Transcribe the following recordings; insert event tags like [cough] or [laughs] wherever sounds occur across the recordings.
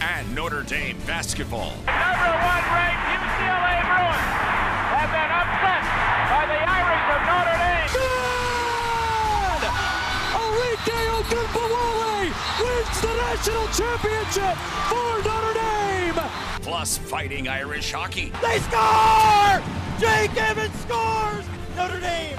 And Notre Dame basketball. Number one ranked UCLA Bruins have been upset by the Irish of Notre Dame. Good! Arike Ogunbowale wins the national championship for Notre Dame. Plus fighting Irish hockey. They score! Jake Evans scores! Notre Dame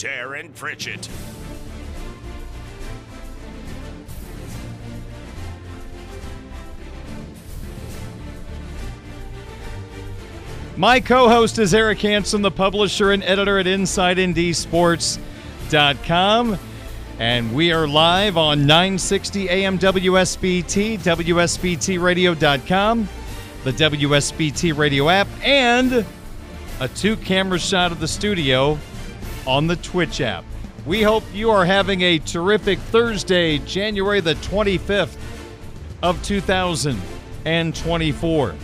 Darin Pritchett. My co host is Eric Hansen, the publisher and editor at InsideNDSports.com. And we are live on 960 AM WSBT, WSBTRadio.com, the WSBT radio app, and a two camera shot of the studio on the Twitch app. We hope you are having a terrific Thursday, January the 25th of 2024.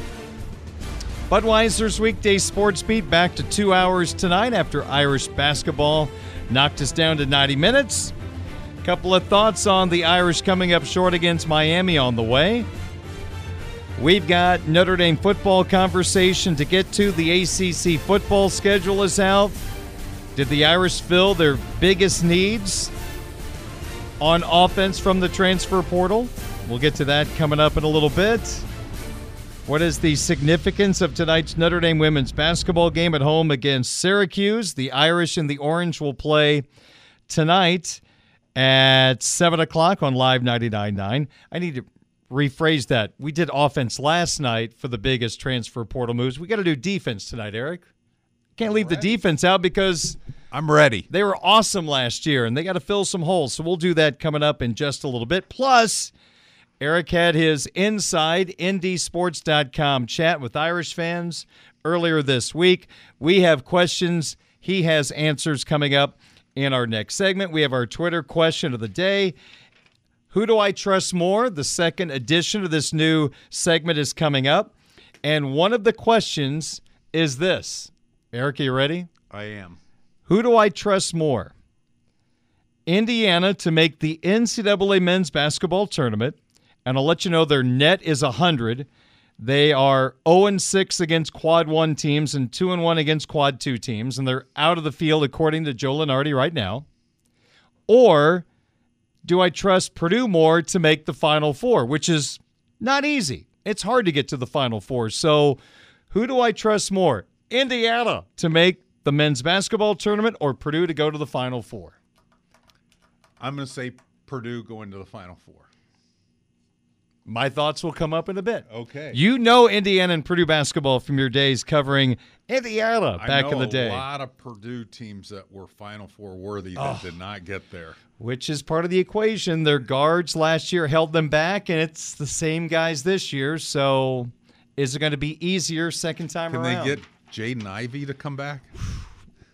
Budweiser's weekday sports beat back to two hours tonight after Irish basketball knocked us down to 90 minutes. Couple of thoughts on the Irish coming up short against Miami on the way. We've got Notre Dame football conversation to get to. The ACC football schedule is out. Did the Irish fill their biggest needs on offense from the transfer portal? We'll get to that coming up in a little bit. What is the significance of tonight's Notre Dame women's basketball game at home against Syracuse? The Irish and the Orange will play tonight at 7 o'clock on Live 99.9. I need to rephrase that. We did offense last night for the biggest transfer portal moves. We got to do defense tonight, Eric. Can't leave the defense out because I'm ready. They were awesome last year and they got to fill some holes. So we'll do that coming up in just a little bit. Plus, Eric had his inside ndsports.com chat with Irish fans earlier this week. We have questions, he has answers coming up in our next segment. We have our Twitter question of the day. Who do I trust more? The second edition of this new segment is coming up. And one of the questions is this. Eric, are you ready? I am. Who do I trust more? Indiana to make the NCAA men's basketball tournament, and I'll let you know their net is 100. They are 0 6 against quad 1 teams and 2 1 against quad 2 teams, and they're out of the field according to Joe Lunardi right now. Or do I trust Purdue more to make the Final Four, which is not easy? It's hard to get to the Final Four. So, who do I trust more? Indiana to make the men's basketball tournament or Purdue to go to the Final Four? I'm going to say Purdue going to the Final Four. My thoughts will come up in a bit. Okay. You know Indiana and Purdue basketball from your days covering Indiana back in the day. A lot of Purdue teams that were Final Four worthy that oh. did not get there. Which is part of the equation. Their guards last year held them back, and it's the same guys this year. So, is it going to be easier second time Can around? Can they get Jaden Ivey to come back? [sighs]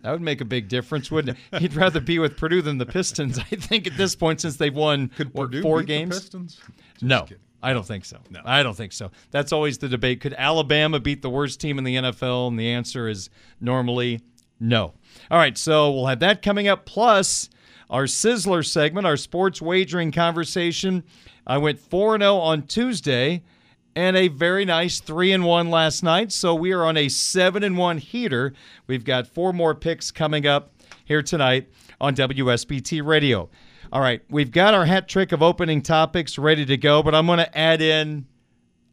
That would make a big difference, wouldn't it? He'd rather be with Purdue than the Pistons, I think, at this point, since they've won Could what, Purdue four beat games. Pistons? no, kidding. I don't think so. No. I don't think so. That's always the debate. Could Alabama beat the worst team in the NFL? And the answer is normally no. All right, so we'll have that coming up. Plus, our Sizzler segment, our sports wagering conversation. I went 4 0 on Tuesday and a very nice 3 and 1 last night. So we are on a 7 and 1 heater. We've got four more picks coming up here tonight on WSBT Radio. All right, we've got our hat trick of opening topics ready to go, but I'm going to add in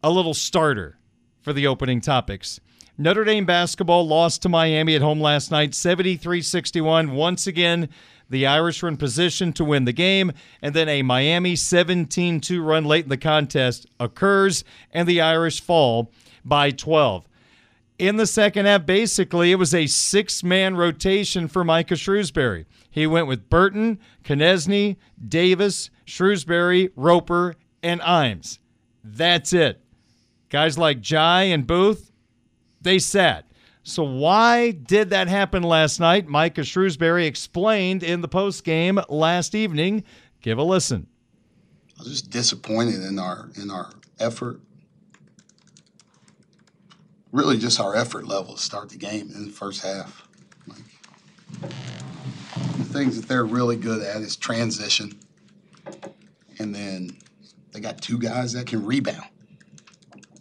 a little starter for the opening topics. Notre Dame basketball lost to Miami at home last night, 73 61. Once again, the Irish were in position to win the game, and then a Miami 17 2 run late in the contest occurs, and the Irish fall by 12. In the second half, basically, it was a six man rotation for Micah Shrewsberry. He went with Burton, Konieczny, Davis, Shrewsberry, Roper, and Imes. That's it. Guys like Njie and Booth, they sat. So why did that happen last night? Micah Shrewsberry explained in the post game last evening. Give a listen. I was just disappointed in our in our effort. Really, just our effort level to start the game in the first half. Like, the things that they're really good at is transition, and then they got two guys that can rebound.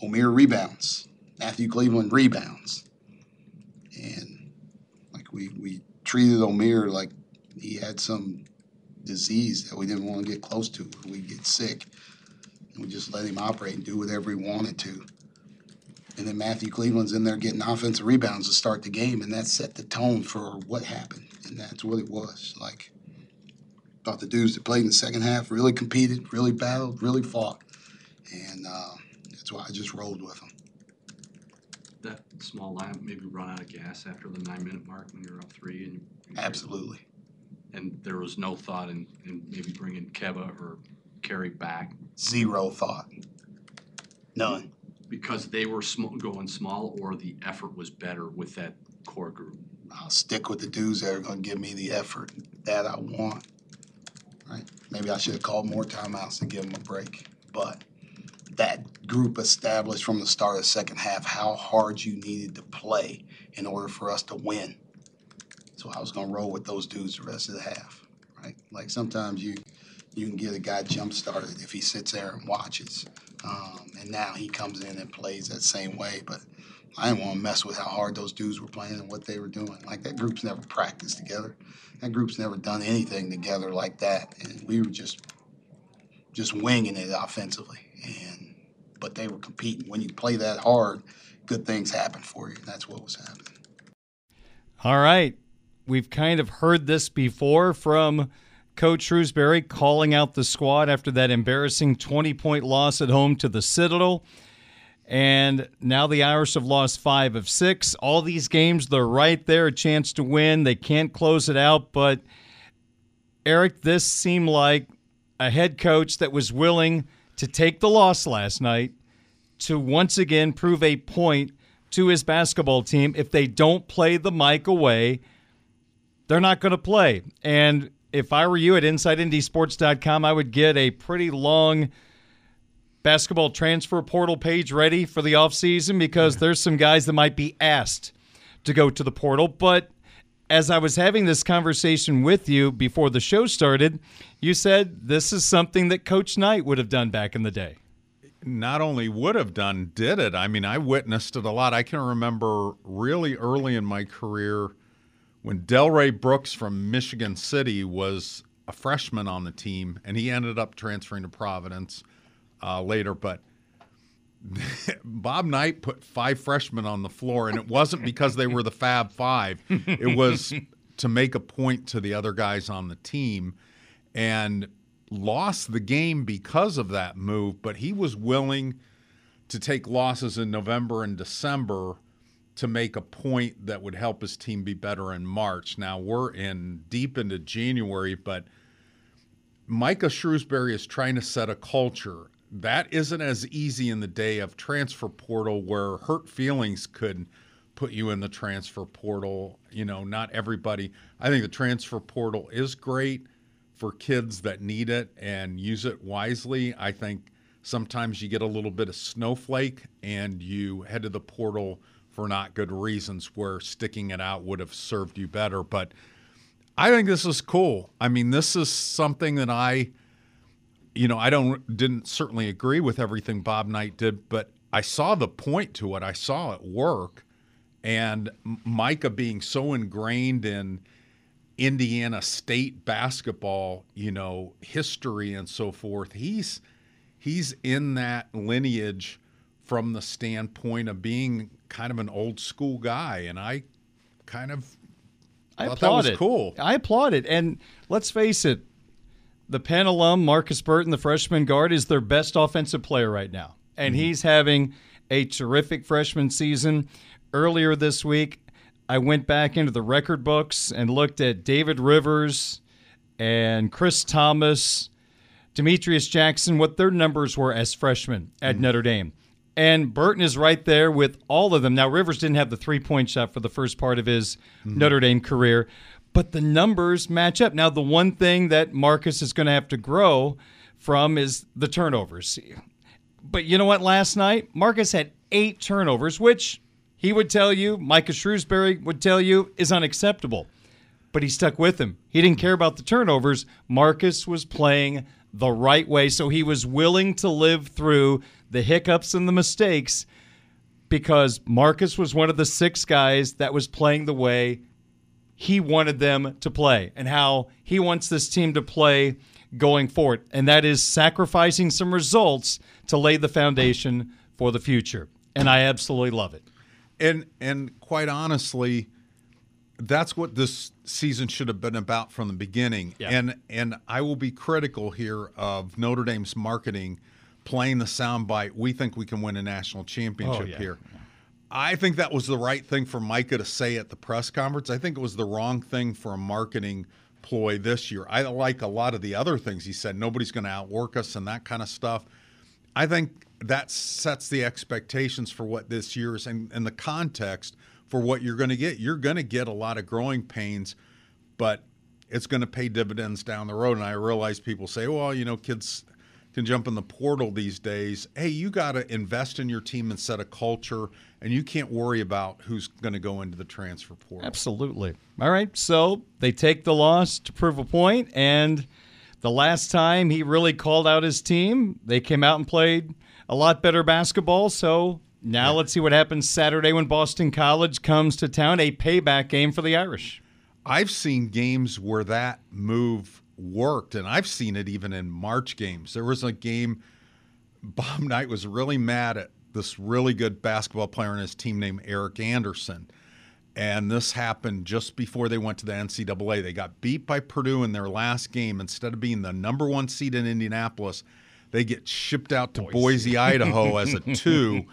Omier rebounds, Matthew Cleveland rebounds, we we treated Omier like he had some disease that we didn't want to get close to. We'd get sick. And we just let him operate and do whatever he wanted to. And then Matthew Cleveland's in there getting offensive rebounds to start the game, and that set the tone for what happened. And that's what it was. Like, thought the dudes that played in the second half really competed, really battled, really fought. And uh, that's why I just rolled with them. That small lineup maybe run out of gas after the nine minute mark when you're up three and you, Absolutely. and there was no thought in, in maybe bringing Kebba or Carey back Zero thought. None. because they were sm- going small or the effort was better with that core group. I'll stick with the dudes that are going to give me the effort that I want. Right? Maybe I should have called more timeouts to give them a break. But that group established from the start of the second half how hard you needed to play in order for us to win. So I was going to roll with those dudes the rest of the half. Right? Like sometimes you you can get a guy jump started if he sits there and watches. Um, and now he comes in and plays that same way. But I didn't want to mess with how hard those dudes were playing and what they were doing. Like that group's never practiced together. That group's never done anything together like that. And we were just just winging it offensively. And but they were competing. When you play that hard, good things happen for you. That's what was happening. All right. We've kind of heard this before from Coach Shrewsberry calling out the squad after that embarrassing 20 point loss at home to the Citadel. And now the Irish have lost five of six. All these games, they're right there, a chance to win. They can't close it out. But, Eric, this seemed like a head coach that was willing to take the loss last night to once again prove a point to his basketball team. If they don't play the mic away, they're not going to play. And if I were you at InsideNDSports.com, I would get a pretty long basketball transfer portal page ready for the offseason because there's some guys that might be asked to go to the portal. But as I was having this conversation with you before the show started, you said this is something that Coach Knight would have done back in the day. Not only would have done, did it. I mean, I witnessed it a lot. I can remember really early in my career when Delray Brooks from Michigan City was a freshman on the team, and he ended up transferring to Providence uh, later. But [laughs] Bob Knight put five freshmen on the floor, and it wasn't because they were the Fab Five. It was to make a point to the other guys on the team, and lost the game because of that move. But he was willing to take losses in November and December to make a point that would help his team be better in March. Now we're in deep into January, but Micah Shrewsberry is trying to set a culture. That isn't as easy in the day of transfer portal where hurt feelings could put you in the transfer portal. You know, not everybody. I think the transfer portal is great for kids that need it and use it wisely. I think Sometimes you get a little bit of snowflake and you head to the portal for not good reasons where sticking it out would have served you better. But I think this is cool. I mean, this is something that I, you know, I don't didn't certainly agree with everything Bob Knight did, but I saw the point to it. I saw it work, and Micah being so ingrained in Indiana State basketball, you know, history and so forth. He's he's in that lineage from the standpoint of being kind of an old school guy, and I kind of I thought applaud that was it. cool. I applaud it. And let's face it, the Penn alum Markus Burton, the freshman guard, is their best offensive player right now, and Mm-hmm. he's having a terrific freshman season. Earlier this week, I went back into the record books and looked at David Rivers and Chris Thomas, Demetrius Jackson, what their numbers were as freshmen at Mm-hmm. Notre Dame. And Burton is right there with all of them. Now, Rivers didn't have the three point shot for the first part of his Mm-hmm. Notre Dame career, but the numbers match up. Now, the one thing that Markus is going to have to grow from is the turnovers. But you know what? Last night, Markus had eight turnovers, which he would tell you, Micah Shrewsberry would tell you, is unacceptable. But he stuck with him. He didn't care about the turnovers. Markus was playing the right way, so he was willing to live through the hiccups and the mistakes because Marcus was one of the six guys that was playing the way he wanted them to play and how he wants this team to play going forward. And that is sacrificing some results to lay the foundation for the future. And I absolutely love it. And and quite honestly, that's what this season should have been about from the beginning. Yeah. And and I will be critical here of Notre Dame's marketing playing the soundbite. We think we can win a national championship Oh, yeah. here. I think that was the right thing for Micah to say at the press conference. I think it was the wrong thing for a marketing ploy this year. I like a lot of the other things he said. Nobody's going to outwork us and that kind of stuff. I think that sets the expectations for what this year is and, and the context for what you're going to get. You're going to get a lot of growing pains, but it's going to pay dividends down the road. And I realize people say, well, you know, kids can jump in the portal these days. Hey, you got to invest in your team and set a culture, and you can't worry about who's going to go into the transfer portal. Absolutely. All right. So they take the loss to prove a point, and the last time he really called out his team, they came out and played a lot better basketball. So now let's see what happens Saturday when Boston College comes to town, a payback game for the Irish. I've seen games where that move worked, and I've seen it even in March games. There was a game, Bob Knight was really mad at this really good basketball player and his team named Eric Anderson. And this happened just before they went to the NCAA. They got beat by Purdue in their last game. Instead of being the number one seed in Indianapolis, they get shipped out to Boise, Idaho [laughs] as a two,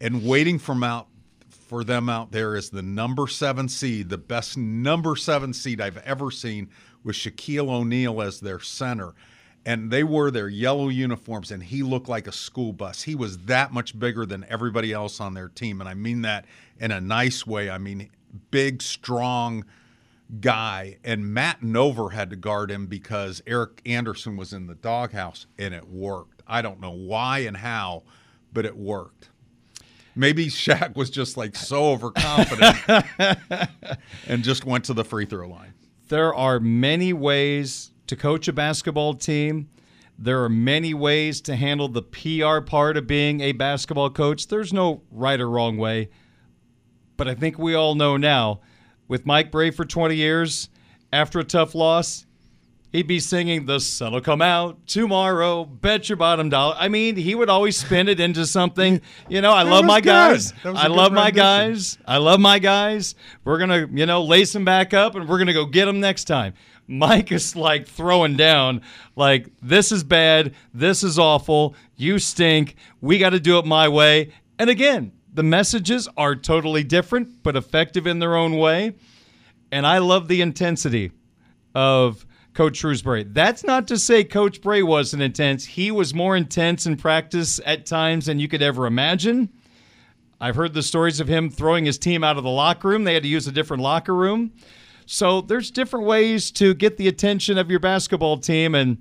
and waiting from out for them out there is the number seven seed, the best number seven seed I've ever seen, with Shaquille O'Neal as their center. And they wore their yellow uniforms, and he looked like a school bus. He was that much bigger than everybody else on their team. And I mean that in a nice way. I mean, big, strong guy. And Matt Nover had to guard him because Eric Anderson was in the doghouse, and it worked. I don't know why and how, but it worked. Maybe Shaq was just like so overconfident [laughs] and just went to the free throw line. There are many ways to coach a basketball team. There are many ways to handle the PR part of being a basketball coach. There's no right or wrong way. But I think we all know now, with Mike Brey for 20 years, after a tough loss, he'd be singing "The sun will come out tomorrow." Bet your bottom dollar. I mean, he would always spin it into something. [laughs] You know, I love my good. guys. I was a I love my guys. I love my guys. We're gonna, you know, lace them back up, and we're gonna go get them next time. Mike is like throwing down, like this is bad. This is awful. You stink. We got to do it my way. And again, the messages are totally different, but effective in their own way. And I love the intensity of Coach Shrewsberry. That's not to say Coach Brey wasn't intense. He was more intense in practice at times than you could ever imagine. I've heard the stories of him throwing his team out of the locker room. They had to use a different locker room. So there's different ways to get the attention of your basketball team. And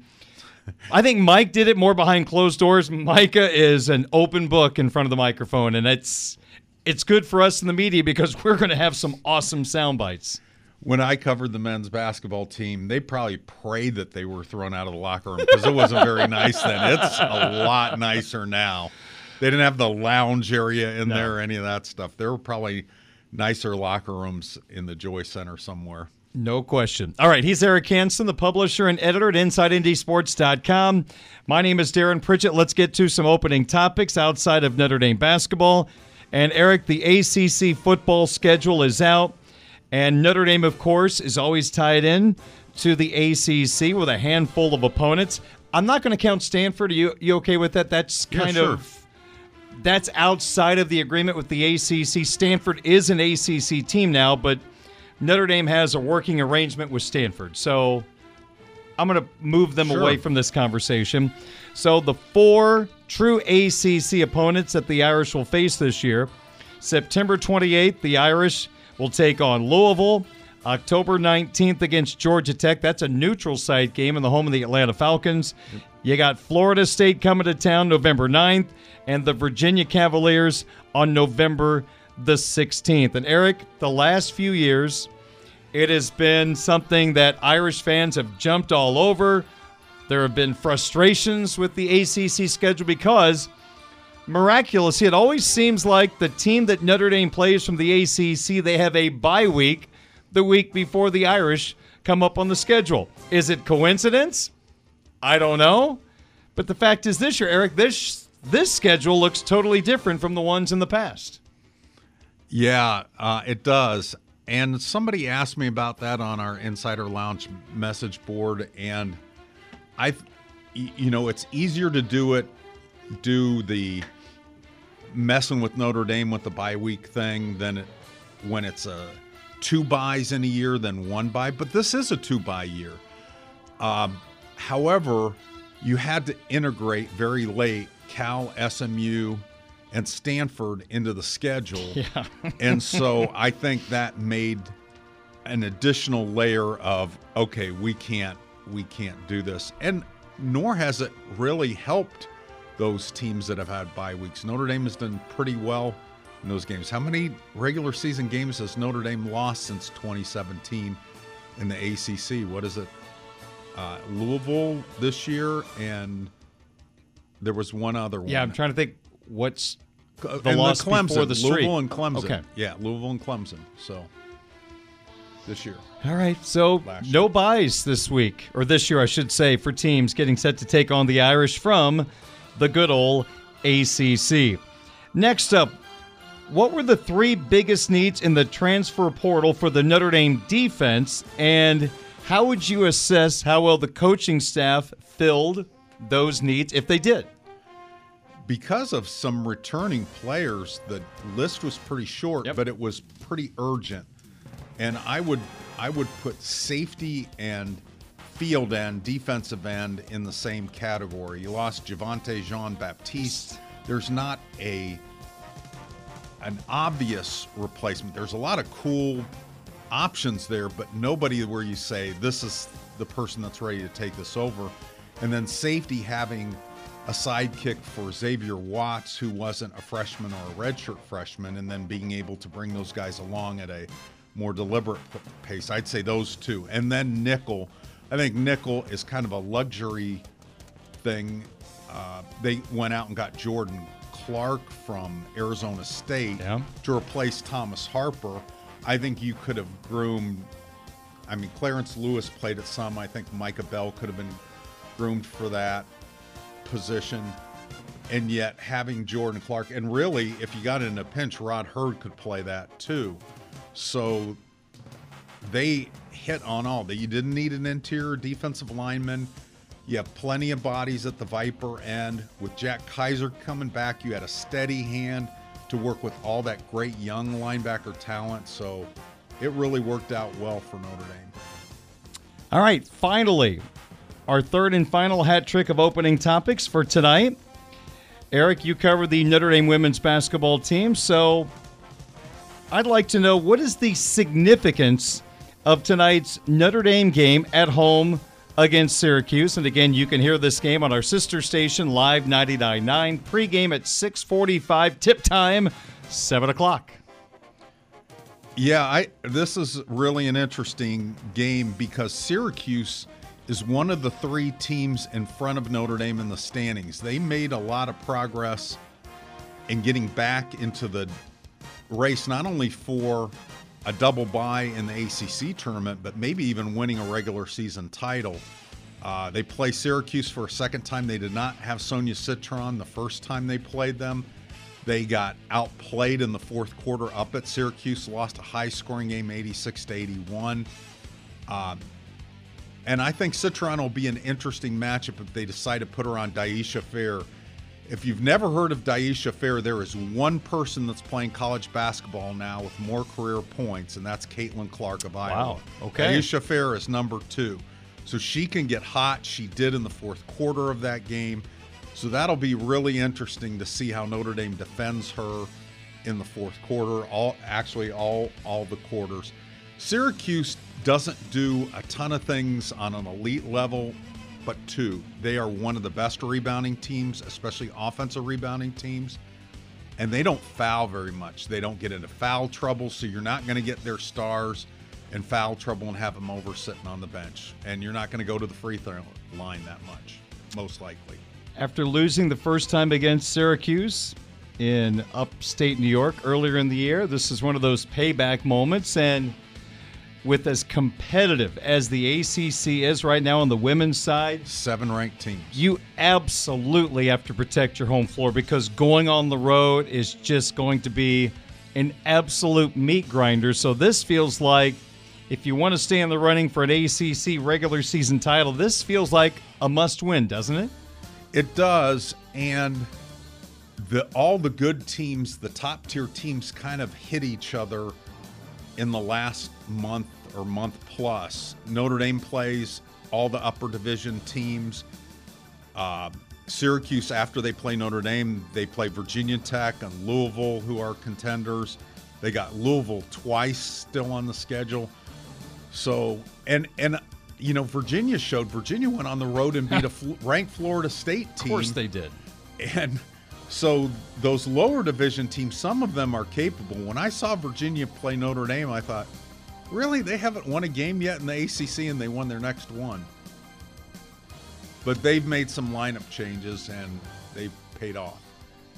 I think Mike did it more behind closed doors. Micah is an open book in front of the microphone, and it's it's good for us in the media because we're going to have some awesome sound bites. When I covered the men's basketball team, they probably prayed that they were thrown out of the locker room because it wasn't very nice then. It's a lot nicer now. They didn't have the lounge area in No. there or any of that stuff. They were probably nicer locker rooms in the Joyce Center somewhere. No question. All right, he's Eric Hansen, the publisher and editor at InsideNDSports.com. My name is Darin Pritchett. Let's get to some opening topics outside of Notre Dame basketball. And Eric, the ACC football schedule is out, and Notre Dame, of course, is always tied in to the ACC with a handful of opponents. I'm not going to count Stanford. Are you you okay with that? That's Yeah, kind sure. of that's outside of the agreement with the ACC. Stanford is an ACC team now, but Notre Dame has a working arrangement with Stanford. So I'm going to move them Sure. away from this conversation. So the four true ACC opponents that the Irish will face this year September 28th, the Irish will take on Louisville. October 19th against Georgia Tech. That's a neutral site game in the home of the Atlanta Falcons. You got Florida State coming to town November 9th and the Virginia Cavaliers on November the 16th. And Eric, the last few years, it has been something that Irish fans have jumped all over. There have been frustrations with the ACC schedule because miraculously, it always seems like the team that Notre Dame plays from the ACC, they have a bye week the week before the Irish come up on the schedule. Is it coincidence? I don't know. But the fact is this year, Eric, this this schedule looks totally different from the ones in the past. Yeah, uh, it does. And somebody asked me about that on our Insider Lounge message board, and I, you know, it's easier to do it, do the messing with Notre Dame with the bye week thing than it, when it's a two buys in a year than one buy. But this is a two buy year. Um, however, you had to integrate very late Cal, SMU, and Stanford into the schedule. [laughs] Yeah. and [laughs] so I think that made an additional layer of okay, we can't we can't do this. And nor has it really helped those teams that have had bye weeks. Notre Dame has done pretty well in those games. How many regular season games has Notre Dame lost since 2017 in the ACC? What is it? Uh, Louisville this year, and there was one other one. Yeah, I'm trying to think what's the and loss Clemson, before the streak. Louisville and Clemson. Okay. Yeah, Louisville and Clemson. So this year. All right. So Last no buys this week, or this year, I should say, for teams getting set to take on the Irish from the good old ACC. Next up, what were the three biggest needs in the transfer portal for the Notre Dame defense, and how would you assess how well the coaching staff filled those needs if they did? Because of some returning players, the list was pretty short, but it was pretty urgent. And I would I would put safety and field end, defensive end in the same category. You lost Javontae Jean Baptiste. There's not a an obvious replacement. There's a lot of cool options there, but nobody where you say this is the person that's ready to take this over. And then safety having a sidekick for Xavier Watts, who wasn't a freshman or a redshirt freshman, and then being able to bring those guys along at a more deliberate pace. I'd say those two. And then nickel. I think nickel is kind of a luxury thing. Uh, they went out and got Jordan Clark from Arizona State to replace Thomas Harper. I think you could have groomed. I mean, Clarence Lewis played at some. I think Micah Bell could have been groomed for that position. And yet, having Jordan Clark, and really, if you got in a pinch, Rod Heard could play that too. So they hit on all that. You didn't need an interior defensive lineman. You have plenty of bodies at the Viper end. With Jack Kiser coming back, you had a steady hand to work with all that great young linebacker talent. So it really worked out well for Notre Dame. All right, finally, our third and final hat trick of opening topics for tonight. Eric, you cover the Notre Dame women's basketball team, so I'd like to know what is the significance of tonight's Notre Dame game at home against Syracuse. And again, you can hear this game on our sister station, Live 99.9. Pregame at 645. Tip time, 7 o'clock. Yeah, I this is really an interesting game because Syracuse is one of the three teams in front of Notre Dame in the standings. They made a lot of progress in getting back into the race, not only for a double bye in the ACC tournament, but maybe even winning a regular season title. Uh, they play Syracuse for a second time. They did not have Sonia Citron the first time they played them. They got outplayed in the fourth quarter up at Syracuse, lost a high scoring game 86 to 81. Uh, and I think Citron will be an interesting matchup if they decide to put her on Dyaisha Fair. If you've never heard of Dyaisha Fair, there is one person that's playing college basketball now with more career points, and that's Caitlin Clark of Iowa. Wow. Okay. Dyaisha Fair is number two. So she can get hot. She did in the fourth quarter of that game. So that'll be really interesting to see how Notre Dame defends her in the fourth quarter. All actually all all the quarters. Syracuse doesn't do a ton of things on an elite level, but two. They are one of the best rebounding teams, especially offensive rebounding teams. And they don't foul very much. They don't get into foul trouble, so you're not going to get their stars in foul trouble and have them over sitting on the bench. And you're not going to go to the free throw line that much, most likely. After losing the first time against Syracuse in upstate New York earlier in the year, this is one of those payback moments. And with as competitive as the ACC is right now on the women's side, seven ranked teams, you absolutely have to protect your home floor because going on the road is just going to be an absolute meat grinder. So this feels like if you want to stay in the running for an ACC regular season title, this feels like a must win, doesn't it? It does, and the all the good teams, the top tier teams, kind of hit each other in the last month or month plus. Notre Dame plays all the upper division teams. Uh, Syracuse, after they play Notre Dame, they play Virginia Tech and Louisville, who are contenders. They got Louisville twice still on the schedule. So, and and you know, Virginia showed Virginia went on the road and beat a [laughs] fl- ranked Florida State team. Of course they did. And so those lower division teams, some of them are capable. When I saw Virginia play Notre Dame, I thought, really, they haven't won a game yet in the ACC, and they won their next one. But they've made some lineup changes, and they've paid off.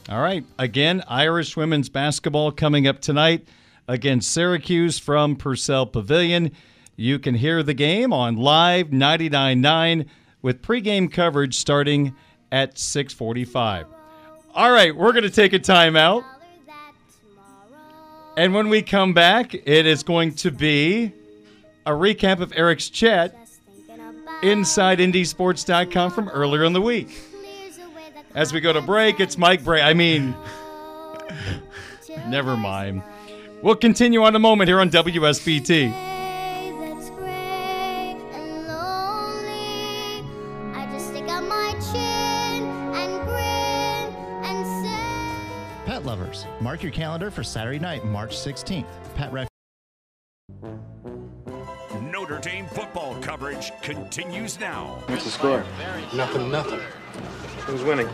All right. Again, Irish women's basketball coming up tonight against Syracuse from Purcell Pavilion. You can hear the game on Live 99.9 with pregame coverage starting at 645. All right, we're going to take a timeout. And when we come back, it is going to be a recap of Eric's chat inside NDSports.com from earlier in the week. As we go to break, it's Mike Brey. I mean, [laughs] never mind. We'll continue on a moment here on WSBT. Mark your calendar for Saturday night, March 16th. Pet Ref. Notre Dame football coverage continues now. What's the score? Nothing, nothing. Who's winning?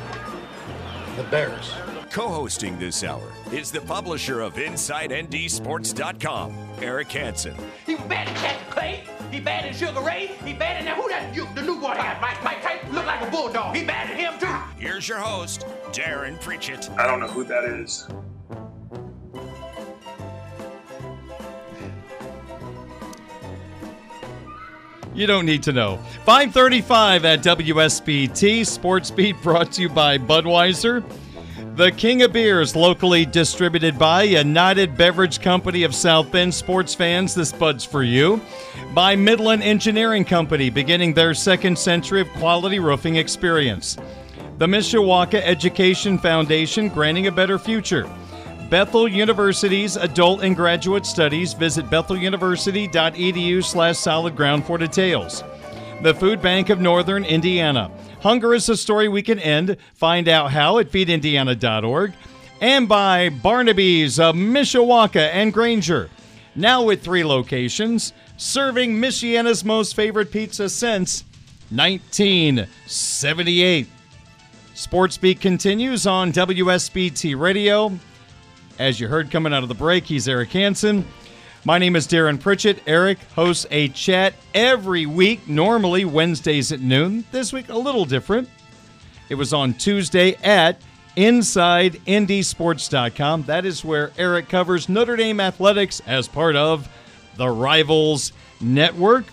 The Bears. Co-hosting this hour is the publisher of InsideNDSports.com, Eric Hansen. He was bad at Captain Clay. He bad at Sugar Ray. He bad at now who that? You, the new boy got Mike Mike Tyson look like a bulldog. He bad at him too. Here's your host, Darin Pritchett. I don't know who that is. You don't need to know. 535 at WSBT. Sports Beat brought to you by Budweiser. The King of Beers, locally distributed by United Beverage Company of South Bend. Sports fans, this Bud's for you. By Midland Engineering Company, beginning their second century of quality roofing experience. The Mishawaka Education Foundation, granting a better future. Bethel University's Adult and Graduate Studies. Visit betheluniversity.edu slash solid ground for details. The Food Bank of Northern Indiana. Hunger is a story we can end. Find out how at feedindiana.org. And by Barnaby's of Mishawaka and Granger. Now with three locations, serving Michiana's most favorite pizza since 1978. Sports Beat continues on WSBT Radio. As you heard coming out of the break, he's Eric Hansen. My name is Darin Pritchett. Eric hosts a chat every week, normally Wednesdays at noon. This week, a little different. It was on Tuesday at InsideNDSports.com. That is where Eric covers Notre Dame athletics as part of the Rivals Network.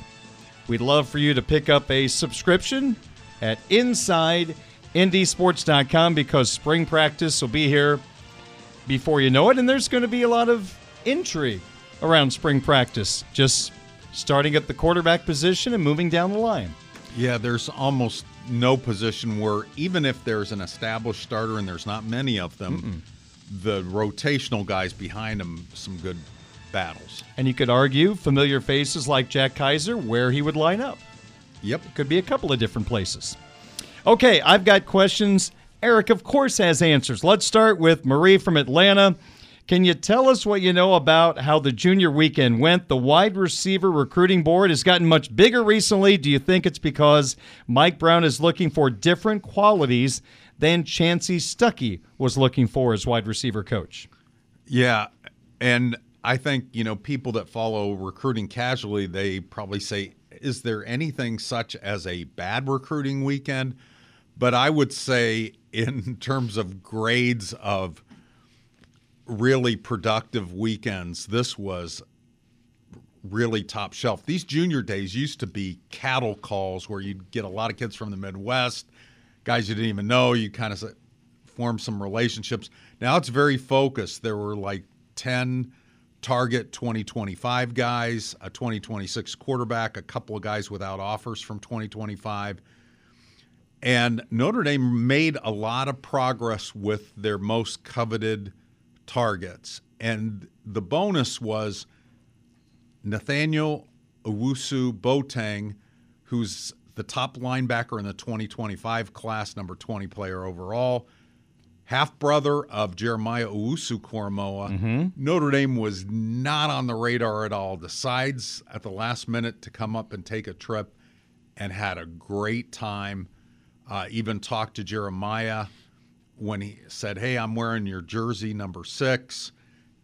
We'd love for you to pick up a subscription at InsideNDSports.com because spring practice will be here before you know it, and there's going to be a lot of intrigue around spring practice, just starting at the quarterback position and moving down the line. Yeah, there's almost no position where even if there's an established starter and there's not many of them, Mm-mm. the rotational guys behind them some good battles. And you could argue familiar faces like Jack Kiser where he would line up. Yep. Could be a couple of different places. Okay, I've got questions. Eric, of course, has answers. Let's start with Marie from Atlanta. Can you tell us what you know about how the junior weekend went? The wide receiver recruiting board has gotten much bigger recently. Do you think it's because Mike Brown is looking for different qualities than Chansi Stuckey was looking for as wide receiver coach? Yeah, and I think, you know, people that follow recruiting casually, they probably say, is there anything such as a bad recruiting weekend? But I would say, in terms of grades of really productive weekends. This was really top shelf. These junior days used to be cattle calls where you'd get a lot of kids from the Midwest, guys you didn't even know. You kind of form some relationships. Now it's very focused. There were like 10 target 2025 guys, a 2026 quarterback, a couple of guys without offers from 2025. And Notre Dame made a lot of progress with their most coveted targets. And the bonus was Nathaniel Owusu Boateng, who's the top linebacker in the 2025 class, number 20 player overall, half brother of Jeremiah Owusu Koramoah. Mm-hmm. Notre Dame was not on the radar at all. Decides at the last minute to come up and take a trip and had a great time. Uh, even talked to Jeremiah when he said, Hey, I'm wearing your jersey number six.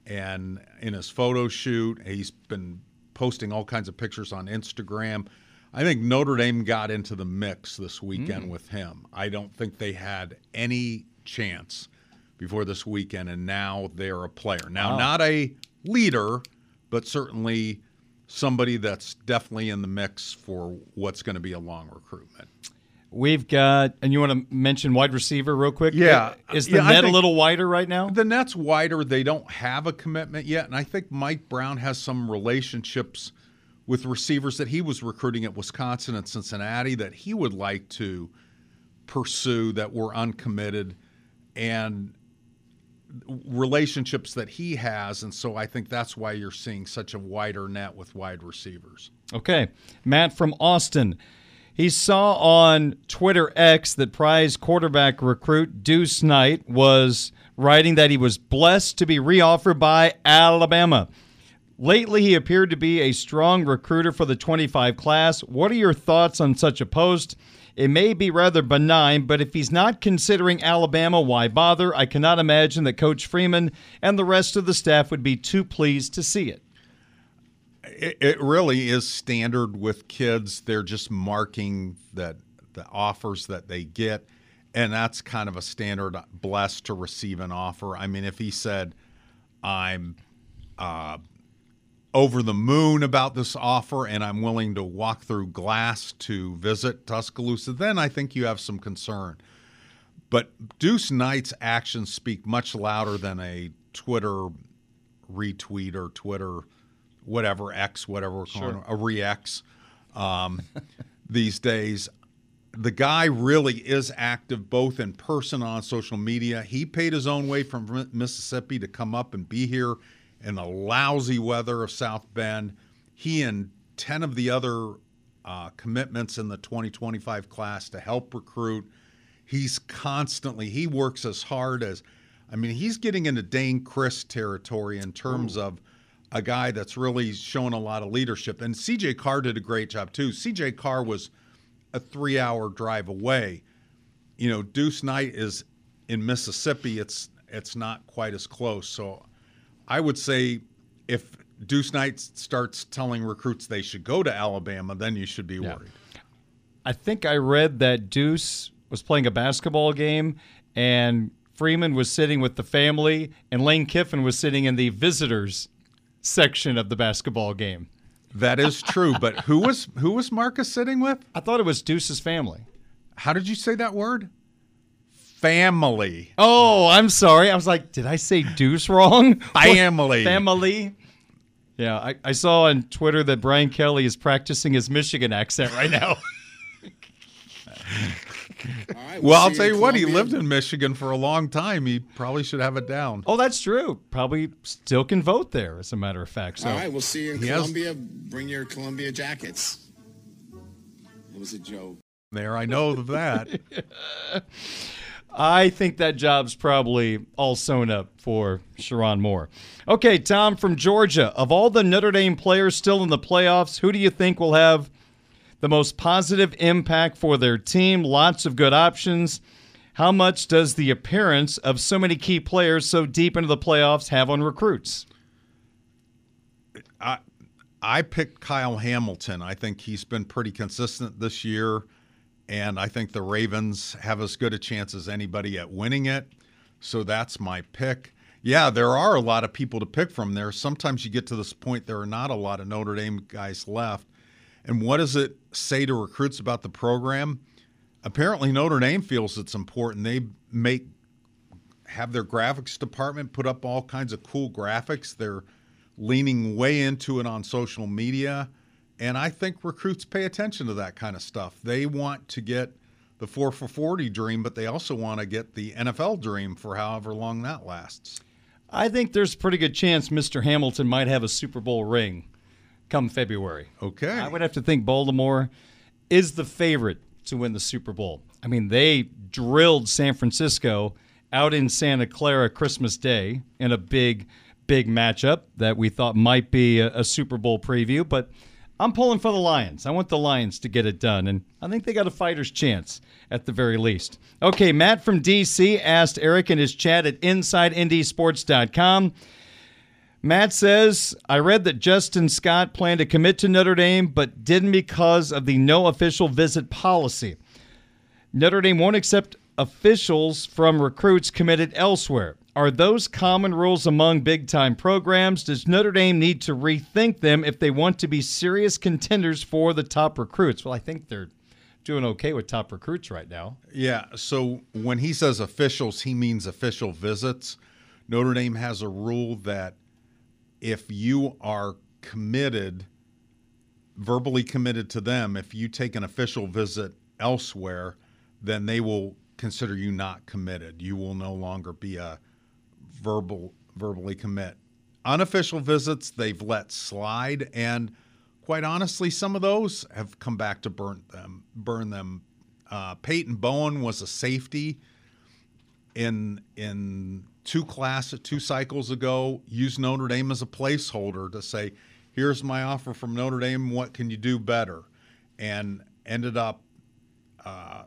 And in his photo shoot, he's been posting all kinds of pictures on Instagram. I think Notre Dame got into the mix this weekend mm. with him. I don't think they had any chance before this weekend, and now they're a player. Now, wow. not a leader, but certainly somebody that's definitely in the mix for what's going to be a long recruitment. We've got, and you want to mention wide receiver real quick? Yeah. Is the yeah, net a little wider right now? The net's wider. They don't have a commitment yet. And I think Mike Brown has some relationships with receivers that he was recruiting at Wisconsin and Cincinnati that he would like to pursue that were uncommitted and relationships that he has. And so I think that's why you're seeing such a wider net with wide receivers. Okay. Matt from Austin. He saw on Twitter X that prize quarterback recruit Deuce Knight was writing that he was blessed to be reoffered by Alabama. Lately, he appeared to be a strong recruiter for the 25 class. What are your thoughts on such a post? It may be rather benign, but if he's not considering Alabama, why bother? I cannot imagine that Coach Freeman and the rest of the staff would be too pleased to see it it, it really is standard with kids. They're just marking that the offers that they get, and that's kind of a standard. Blessed to receive an offer. I mean, if he said, "I'm." Uh, over the moon about this offer and I'm willing to walk through glass to visit Tuscaloosa, then I think you have some concern. But Deuce Knight's actions speak much louder than a Twitter retweet or Twitter whatever X, whatever we're calling sure. a re-X um, [laughs] these days. The guy really is active both in person on social media. He paid his own way from Mississippi to come up and be here in the lousy weather of South Bend. He and 10 of the other uh, commitments in the 2025 class to help recruit. He's constantly, he works as hard as, I mean, he's getting into Dane Chris territory in terms Ooh. of – a guy that's really shown a lot of leadership. And CJ Carr did a great job too. CJ Carr was a three hour drive away. You know, Deuce Knight is in Mississippi. It's it's not quite as close. So I would say if Deuce Knight starts telling recruits they should go to Alabama, then you should be worried. I think I read that Deuce was playing a basketball game and Freeman was sitting with the family and Lane Kiffin was sitting in the visitors section of the basketball game. That is true, but who was who was Marcus sitting with? I thought it was Deuce's family. How did you say that word? Family. Oh, I'm sorry. I was like, did I say Deuce wrong? [laughs] Family. family. Yeah, I, I saw on Twitter that Brian Kelly is practicing his Michigan accent right now. [laughs] well, I'll tell you what, he lived in Michigan for a long time. He probably should have it down. Oh, that's true. Probably still can vote there, as a matter of fact. So. All right, we'll see you in Columbia. Has... Bring your Columbia jackets. It was a joke. There, I know that. [laughs] I think that job's probably all sewn up for Sherrone Moore. Okay, Tom from Georgia. Of all the Notre Dame players still in the playoffs, who do you think will have the most positive impact for their team? Lots of good options. How much does the appearance of so many key players so deep into the playoffs have on recruits? I I picked Kyle Hamilton. I think he's been pretty consistent this year and I think the Ravens have as good a chance as anybody at winning it. So that's my pick. Yeah, there are a lot of people to pick from there. Sometimes you get to this point, there are not a lot of Notre Dame guys left. And what does it say to recruits about the program? Apparently, Notre Dame feels it's important. They make have their graphics department put up all kinds of cool graphics. They're leaning way into it on social media. And I think recruits pay attention to that kind of stuff. They want to get the 4 for 40 dream, but they also want to get the NFL dream for however long that lasts. I think there's a pretty good chance Mr. Hamilton might have a Super Bowl ring come February. Okay. I would have to think Baltimore is the favorite to win the Super Bowl. I mean, they drilled San Francisco out in Santa Clara Christmas Day in a big, big matchup that we thought might be a, a Super Bowl preview, but – I'm pulling for the Lions. I want the Lions to get it done, and I think they got a fighter's chance at the very least. Okay, Matt from DC asked Eric in his chat at InsideNDSports.com. Matt says, I read that Justin Scott planned to commit to Notre Dame, but didn't because of the no official visit policy. Notre Dame won't accept officials from recruits committed elsewhere. Are those common rules among big time programs? Does Notre Dame need to rethink them if they want to be serious contenders for the top recruits? Well, I think they're doing okay with top recruits right now. Yeah. So when he says officials, he means official visits. Notre Dame has a rule that if you are committed, verbally committed to them, if you take an official visit elsewhere, then they will consider you not committed. You will no longer be a verbal verbally commit. Unofficial visits they've let slide, and quite honestly, some of those have come back to burn them. Burn them. Uh, Peyton Bowen was a safety in in two class two cycles ago. Used Notre Dame as a placeholder to say, "Here's my offer from Notre Dame. What can you do better?" And ended up uh,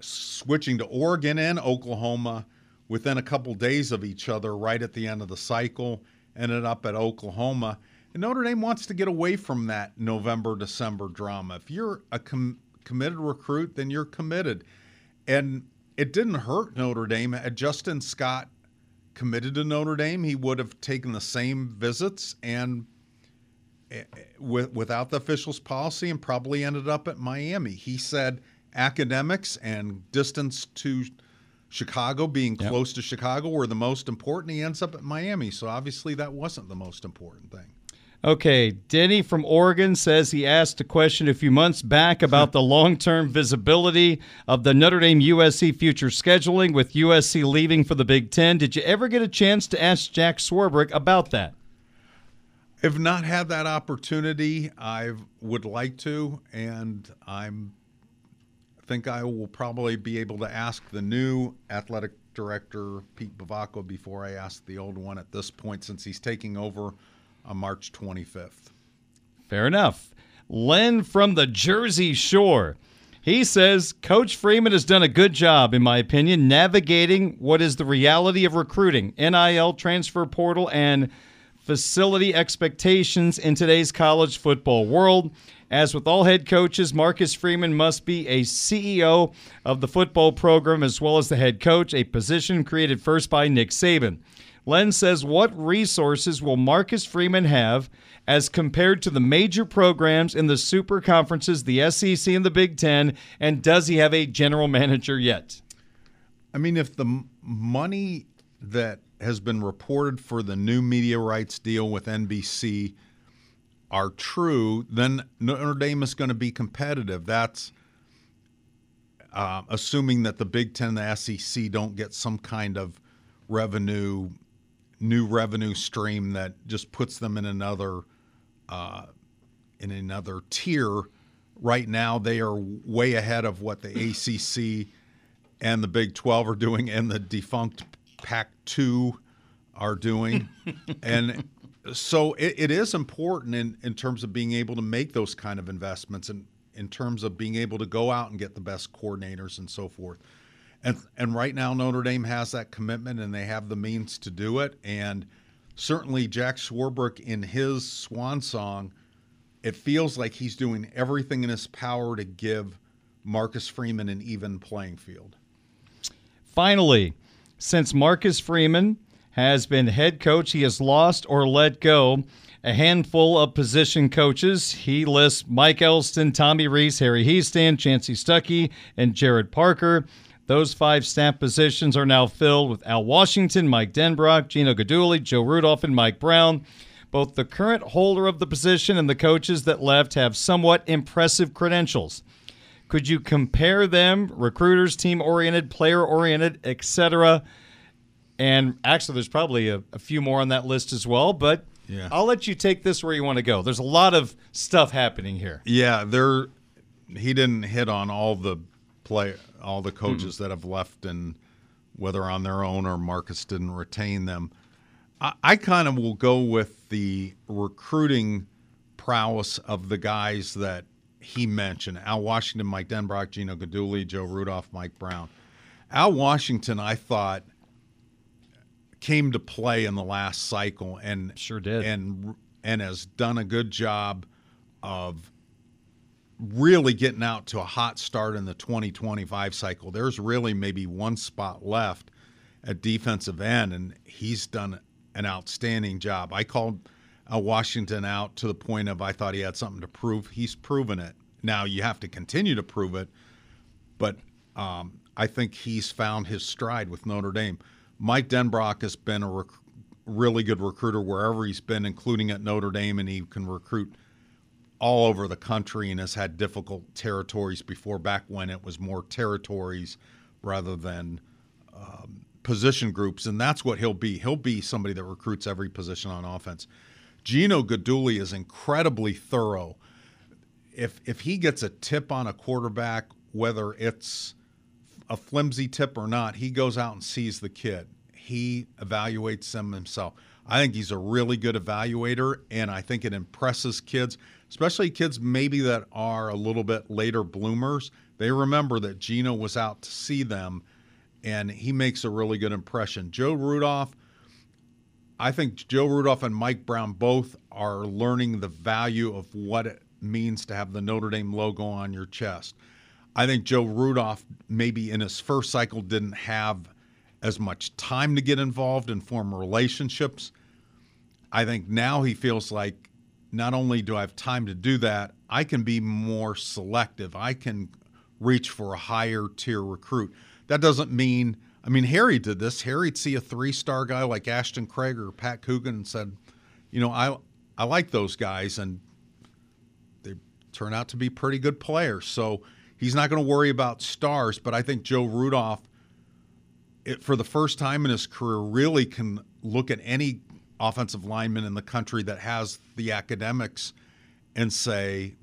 switching to Oregon and Oklahoma within a couple days of each other right at the end of the cycle, ended up at Oklahoma. And Notre Dame wants to get away from that November, December drama. If you're a com- committed recruit, then you're committed. And it didn't hurt Notre Dame. Justin Scott committed to Notre Dame, he would have taken the same visits and eh, eh, with, without the officials' policy and probably ended up at Miami. He said academics and distance to Chicago, being yep. close to Chicago, were the most important. He ends up at Miami, so obviously that wasn't the most important thing. Okay, Denny from Oregon says he asked a question a few months back about [laughs] the long term visibility of the Notre Dame USC future scheduling with USC leaving for the Big Ten. Did you ever get a chance to ask Jack Swarbrick about that? I've not had that opportunity. I would like to, and I'm think I will probably be able to ask the new athletic director, Pete Bevacqua, before I ask the old one at this point, since he's taking over on March 25th. Fair enough. Len from the Jersey Shore. He says Coach Freeman has done a good job, in my opinion, navigating what is the reality of recruiting, NIL, transfer portal, and facility expectations in today's college football world. As with all head coaches, Marcus Freeman must be a CEO of the football program as well as the head coach, a position created first by Nick Saban. Len says, What resources will Marcus Freeman have as compared to the major programs in the super conferences, the SEC and the Big Ten? And does he have a general manager yet? I mean, if the money that has been reported for the new media rights deal with NBC are true, then Notre Dame is going to be competitive. That's uh, assuming that the Big Ten and the SEC don't get some kind of revenue, new revenue stream that just puts them in another uh, in another tier. Right now, they are way ahead of what the ACC and the Big 12 are doing, and the defunct Pac 2 are doing. [laughs] and so it, it is important in, in terms of being able to make those kind of investments and in terms of being able to go out and get the best coordinators and so forth. And and right now Notre Dame has that commitment and they have the means to do it. And certainly Jack Swarbrick in his swan song, it feels like he's doing everything in his power to give Marcus Freeman an even playing field. Finally, since Marcus Freeman has been head coach, he has lost or let go a handful of position coaches. He lists Mike Elston, Tommy Rees, Harry Hiestand, Chansi Stuckey, and Jared Parker. Those five staff positions are now filled with Al Washington, Mike Denbrock, Gino Guidugli, Joe Rudolph, and Mike Brown. Both the current holder of the position and the coaches that left have somewhat impressive credentials. Could you compare them, recruiters, team oriented, player oriented, etc.? And actually, there's probably a, a, few more on that list as well, but yeah. I'll let you take this where you want to go. There's a lot of stuff happening here. Yeah, there. He didn't hit on all the play, all the coaches mm that have left, and whether on their own or Marcus didn't retain them. I, I kind of will go with the recruiting prowess of the guys that he mentioned: Al Washington, Mike Denbrock, Gino Guidugli, Joe Rudolph, Mike Brown. Al Washington, I thought came to play in the last cycle and sure did and and has done a good job of really getting out to a hot start in the 2025 cycle. There's really maybe one spot left at defensive end, and he's done an outstanding job. I called uh, Washington out to the point of I thought he had something to prove. He's proven it. Now you have to continue to prove it, but um, I think he's found his stride with Notre Dame. Mike Denbrock has been a rec- really good recruiter wherever he's been, including at Notre Dame, and he can recruit all over the country and has had difficult territories before, back when it was more territories rather than um, position groups. And that's what he'll be. He'll be somebody that recruits every position on offense. Gino Guidugli is incredibly thorough. If if he gets a tip on a quarterback, whether it's a flimsy tip or not, he goes out and sees the kid. He evaluates them himself. I think he's a really good evaluator, and I think it impresses kids, especially kids maybe that are a little bit later bloomers. They remember that Gino was out to see them, and he makes a really good impression. Joe Rudolph, I think Joe Rudolph and Mike Brown both are learning the value of what it means to have the Notre Dame logo on your chest. I think Joe Rudolph maybe in his first cycle didn't have as much time to get involved and form relationships. I think now he feels like not only do I have time to do that, I can be more selective. I can reach for a higher tier recruit. That doesn't mean, I mean, Harry did this. Harry'd see a three star guy like Ashton Craig or Pat Coogan and said, you know, I, I like those guys, and they turn out to be pretty good players. So He's not going to worry about stars, but I think Joe Rudolph, it, for the first time in his career, really can look at any offensive lineman in the country that has the academics and say,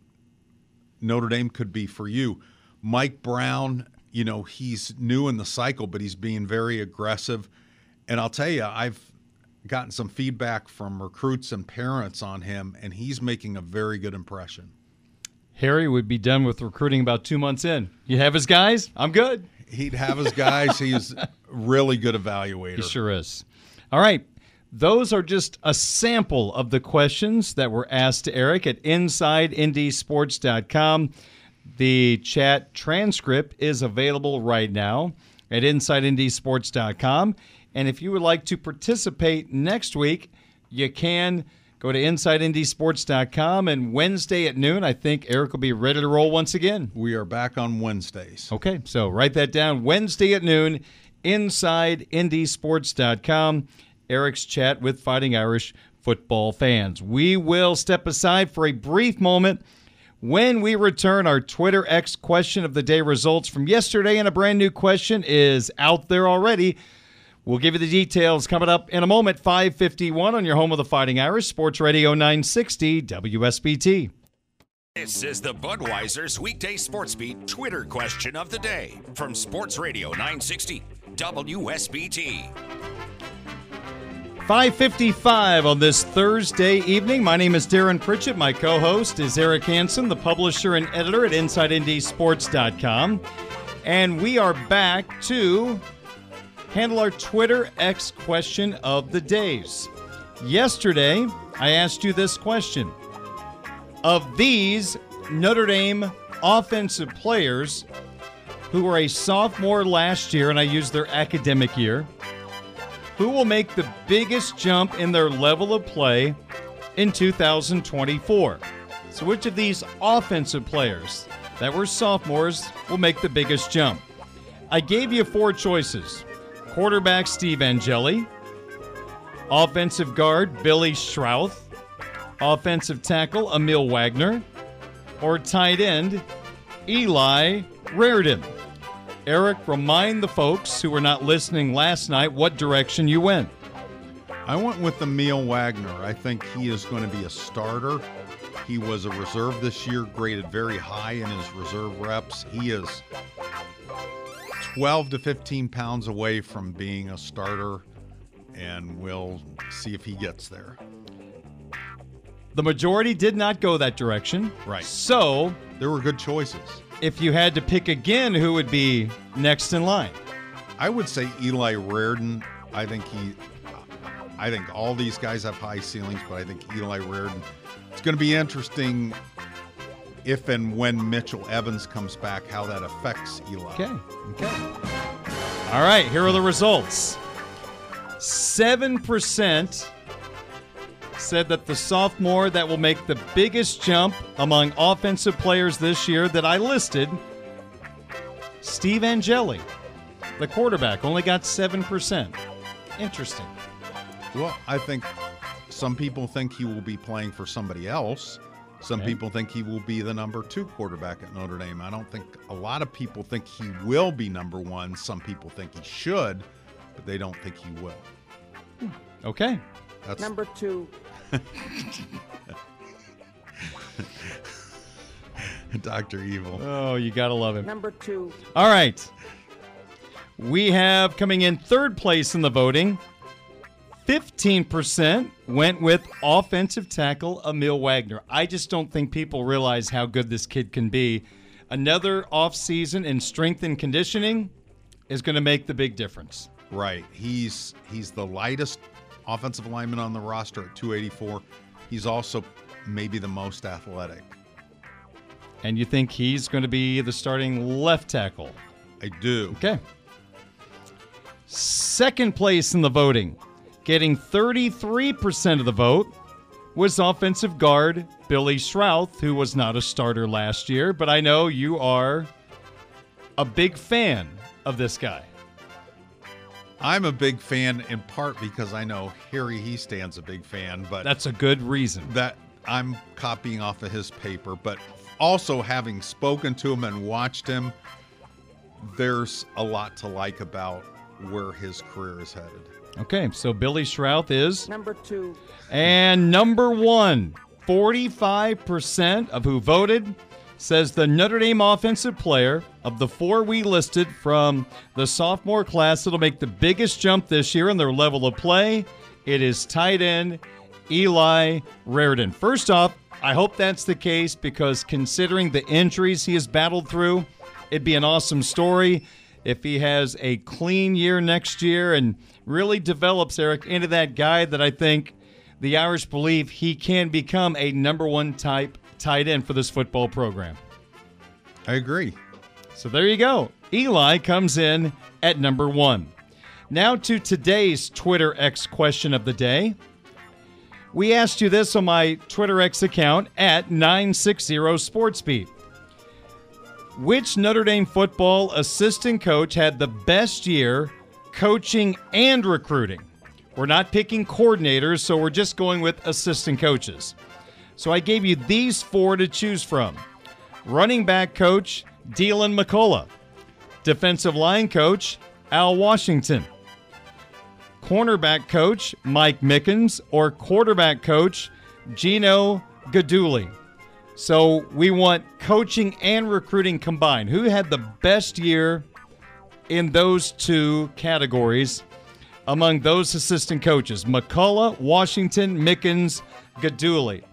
Notre Dame could be for you. Mike Brown, you know, he's new in the cycle, but he's being very aggressive. And I'll tell you, I've gotten some feedback from recruits and parents on him, and he's making a very good impression. Harry would be done with recruiting about two months in. You have his guys? I'm good. He'd have his guys. He's [laughs] really good evaluator. He sure is. All right. Those are just a sample of the questions that were asked to Eric at InsideNDSports.com. The chat transcript is available right now at InsideNDSports.com. And if you would like to participate next week, you can go to InsideNDSports.com. And Wednesday at noon, I think Eric will be ready to roll once again. We are back on Wednesdays. Okay, so write that down. Wednesday at noon, InsideNDSports.com. Eric's chat with Fighting Irish football fans. We will step aside for a brief moment. When we return, our Twitter X question of the day results from yesterday, and a brand new question is out there already. We'll give you the details coming up in a moment. 551 on your home of the Fighting Irish, Sports Radio 960, WSBT. This is the Budweiser's weekday sports beat Twitter question of the day from Sports Radio 960 WSBT. 555 on this Thursday evening. My name is Darin Pritchett. My co host is Eric Hansen, the publisher and editor at InsideNDSports.com. And we are back to handle our Twitter X question of the days. Yesterday, I asked you this question Of these Notre Dame offensive players who were a sophomore last year, and I used their academic year, who will make the biggest jump in their level of play in 2024. So, which of these offensive players that were sophomores will make the biggest jump? I gave you four choices quarterback Steve Angeli, offensive guard Billy Schrauth, offensive tackle Aamil Wagner, or tight end Eli Raridon. Eric, remind the folks who were not listening last night what direction you went. I went with Aamil Wagner. I think he is going to be a starter. He was a reserve this year, graded very high in his reserve reps. He is 12 to 15 pounds away from being a starter, and we'll see if he gets there. The majority did not go that direction. Right. So, there were good choices. If you had to pick again, who would be next in line? I would say Eli Raridon. I think he I think all these guys have high ceilings, but I think Eli Raridon it's going to be interesting if and when Mitchell Evans comes back, how that affects Eli. Okay. Okay. All right, here are the results. 7% said that the sophomore that will make the biggest jump among offensive players this year that I listed, Steve Angeli, the quarterback, only got 7%. Interesting. Well, I think some people think he will be playing for somebody else. Some Okay. people think he will be the number two quarterback at Notre Dame. I don't think a lot of people think he will be number one. Some people think he should, but they don't think he will. Okay. That's Number two. [laughs] Dr. Evil. Oh, you got to love him. Number two. All right. We have coming in third place in the voting. 15% went with offensive tackle Aamil Wagner. I just don't think people realize how good this kid can be. Another offseason in strength and conditioning is going to make the big difference. Right. He's he's the lightest offensive lineman on the roster at 284. He's also maybe the most athletic. And you think he's going to be the starting left tackle? I do. Okay. Second place in the voting, getting 33% of the vote, was offensive guard Billy Schrauth, who was not a starter last year, but I know you are a big fan of this guy. I'm a big fan in part because I know Harry Hiestand a big fan, but That's a good reason. that I'm copying off of his paper, but also having spoken to him and watched him, there's a lot to like about where his career is headed. Okay, so Billy Schrauth is Number two. And number one, 45% of who voted says the Notre Dame offensive player of the four we listed from the sophomore class that'll make the biggest jump this year in their level of play. It is tight end Eli Raridon. First off, I hope that's the case because considering the injuries he has battled through, it'd be an awesome story if he has a clean year next year and really develops Eric into that guy that I think the Irish believe he can become a number one type tight end for this football program. I agree. So there you go. Eli comes in at number one. Now to today's Twitter X question of the day. We asked you this on my Twitter X account at 960 SportsBeat. Which Notre Dame football assistant coach had the best year coaching and recruiting? We're not picking coordinators, so we're just going with assistant coaches. So I gave you these four to choose from running back coach, Deland McCullough, defensive line coach, Al Washington, cornerback coach, Mike Mickens, or quarterback coach, Gino Guidugli. So we want coaching and recruiting combined. Who had the best year in those two categories among those assistant coaches? McCullough, Washington, Mickens, Guidugli.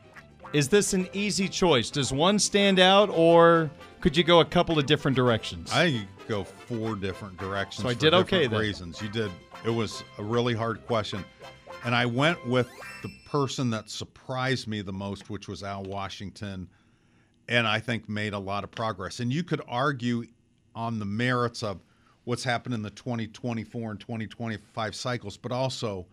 Is this an easy choice? Does one stand out, or could you go a couple of different directions? I go four different directions. So I for did okay then. Reasons you did. It was a really hard question, and I went with the person that surprised me the most, which was Al Washington, and I think made a lot of progress. And you could argue on the merits of what's happened in the 2024 and 2025 cycles, but also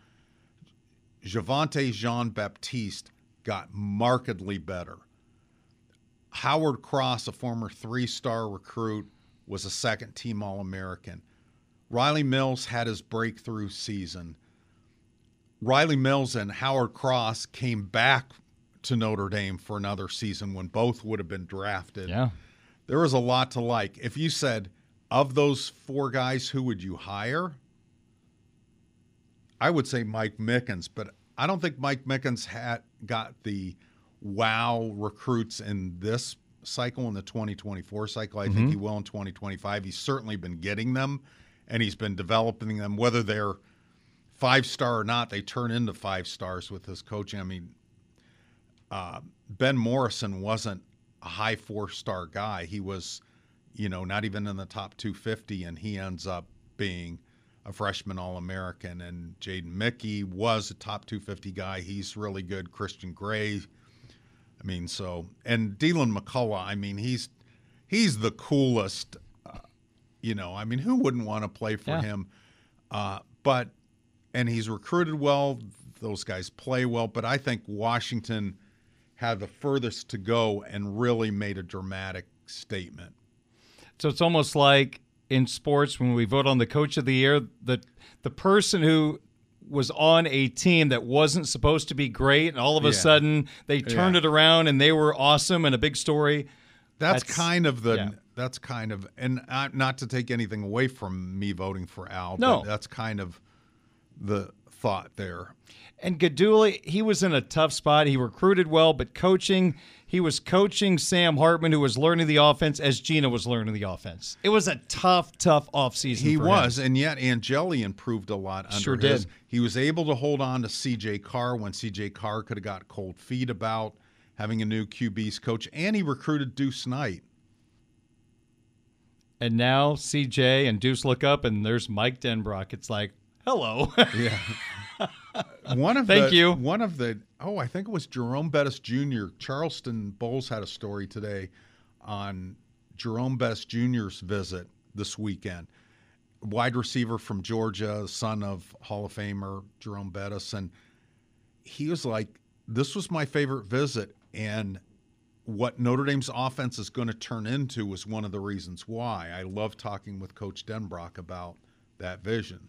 Javontae Jean Baptiste got markedly better. Howard Cross, a former three star recruit, was a second team All American. Riley Mills had his breakthrough season. Riley Mills and Howard Cross came back to Notre Dame for another season when both would have been drafted. Yeah. There was a lot to like. If you said, of those four guys, who would you hire? I would say Mike Mickens, but I don't think Mike Mickens had got the wow recruits in this cycle in the 2024 cycle. I think Mhm. he will in 2025. He's certainly been getting them and he's been developing them whether they're five star or not, they turn into five stars with his coaching. I mean, uh, Ben Morrison wasn't a high four star guy. He was, you know, not even in the top 250, and he ends up being a freshman All American. And Jaden Mickey was a top 250 guy. He's really good. Christian Gray. I mean, so and Deland McCullough. I mean, he's he's the coolest. Uh, you know, I mean, who wouldn't want to play for Yeah. him? Uh, but and he's recruited well. Those guys play well, but I think Washington had the furthest to go and really made a dramatic statement. So it's almost like in sports when we vote on the coach of the year, the the person who was on a team that wasn't supposed to be great, and all of a Yeah. sudden they turned Yeah. it around and they were awesome and a big story. That's, kind of the yeah. that's kind of and uh, not to take anything away from me voting for Al, No. but that's kind of the thought there. And Guidugli, he was in a tough spot. He recruited well, but coaching, he was coaching Sam Hartman, who was learning the offense as Gino was learning the offense. It was a tough, tough offseason. He for him. was, and yet Angeli improved a lot under Sure his. did. He was able to hold on to C.J. Carr when C.J. Carr could have got cold feet about having a new QB's coach, and he recruited Deuce Knight. And now CJ and Deuce look up, and there's Mike Denbrock. It's like, hello. Yeah. [laughs] [laughs] One of Thank the, you. One of the oh, I think it was Jerome Bettis Jr. Charleston Bowles had a story today on Jerome Bettis Jr.'s visit this weekend. Wide receiver from Georgia, son of Hall of Famer Jerome Bettis, and he was like, "This was my favorite visit," and what Notre Dame's offense is going to turn into was one of the reasons why. I love talking with Coach Denbrock about that vision.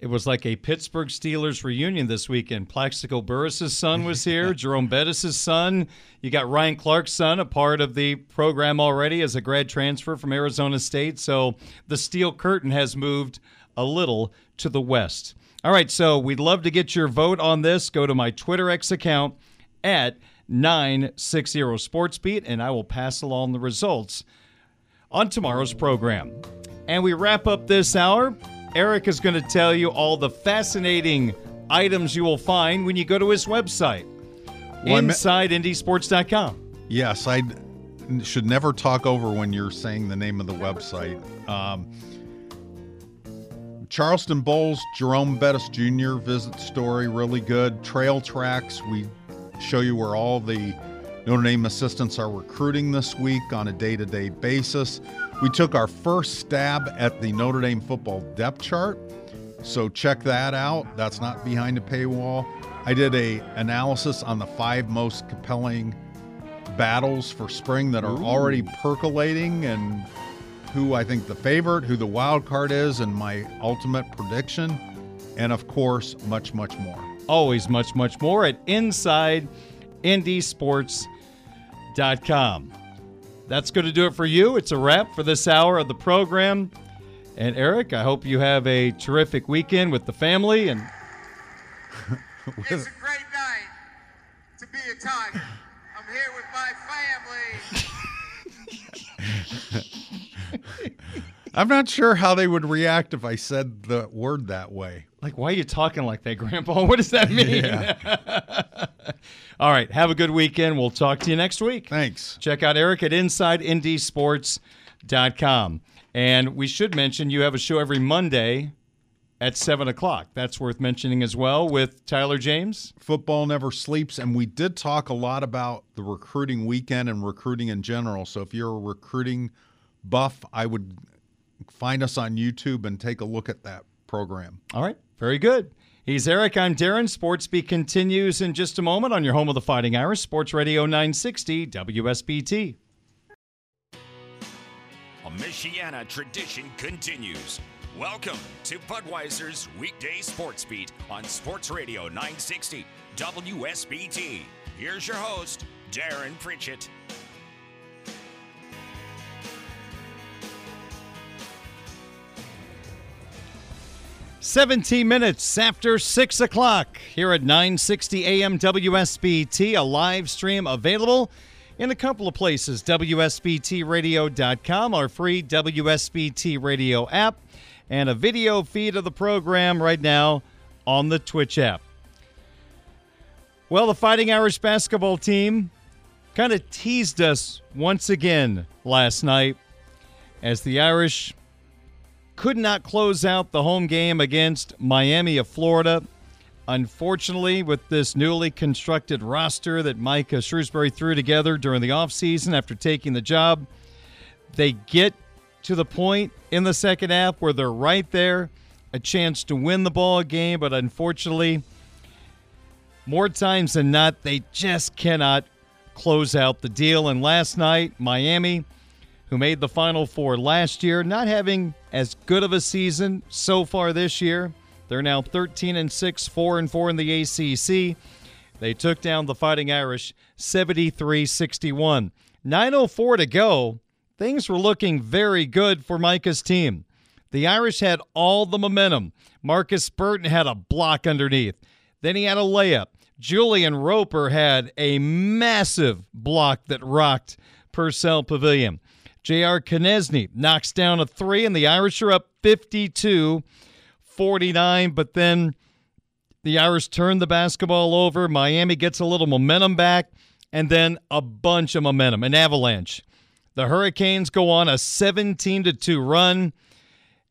It was like a Pittsburgh Steelers reunion this weekend. Plaxico Burress' son was here, [laughs] Jerome Bettis' son. You got Ryan Clark's son, a part of the program already as a grad transfer from Arizona State. So the steel curtain has moved a little to the west. All right, so we'd love to get your vote on this. Go to my Twitter X account at 960 SportsBeat, and I will pass along the results on tomorrow's program. And we wrap up this hour. Eric is going to tell you all the fascinating items you will find when you go to his website, Well, I me- InsideNDSports.com. Yes, I should never talk over when you're saying the name of the website. Um, Charleston Bowls, Jerome Bettis Jr. visit story, really good. Trail tracks, we show you where all the Notre Dame assistants are recruiting this week on a day to day basis. We took our first stab at the Notre Dame football depth chart, so check that out. That's not behind a paywall. I did a analysis on the five most compelling battles for spring that are already percolating and who I think the favorite, who the wild card is, and my ultimate prediction. And of course, much, much more. Always much, much more at InsideNDSports.com. That's going to do it for you. It's a wrap for this hour of the program. And Eric, I hope you have a terrific weekend with the family and [laughs] It's a great night to be a Tiger. I'm here with my family. [laughs] I'm not sure how they would react if I said the word that way. Like, why are you talking like that, Grandpa? [laughs] What does that mean? All right. Have a good weekend. We'll talk to you next week. Thanks. Check out Eric at InsideNDSports.com. And we should mention you have a show every Monday at 7 o'clock. That's worth mentioning as well with Tyler James. Football never sleeps. And we did talk a lot about the recruiting weekend and recruiting in general. So if you're a recruiting buff, I would find us on YouTube and take a look at that program. All right. Very good. He's Eric. I'm Darin. Sportsbeat continues in just a moment on your home of the Fighting Irish, Sports Radio 960 WSBT. A Michiana tradition continues. Welcome to Budweiser's weekday sports beat on Sports Radio 960 WSBT. Here's your host, Darin Pritchett. 17 minutes after 6 o'clock here at 960 AM WSBT, a live stream available in a couple of places WSBTradio.com, our free WSBT radio app, and a video feed of the program right now on the Twitch app. Well, the Fighting Irish basketball team kind of teased us once again last night as the Irish could not close out the home game against Miami of Florida. Unfortunately, with this newly constructed roster that Micah Shrewsberry threw together during the offseason after taking the job, they get to the point in the second half where they're right there, a chance to win the ball game, but unfortunately, more times than not, they just cannot close out the deal. And last night, Miami who made the Final Four last year, not having as good of a season so far this year. They're now 13 and 6, 4 and 4 in the ACC. They took down the Fighting Irish 73-61. 904 to go. Things were looking very good for Micah's team. The Irish had all the momentum. Markus Burton had a block underneath. Then he had a layup. Julian Roper had a massive block that rocked Purcell Pavilion. J.R. Konieczny knocks down a three, and the Irish are up 52 49. But then the Irish turn the basketball over. Miami gets a little momentum back, and then a bunch of momentum, an avalanche. The Hurricanes go on a 17 to 2 run,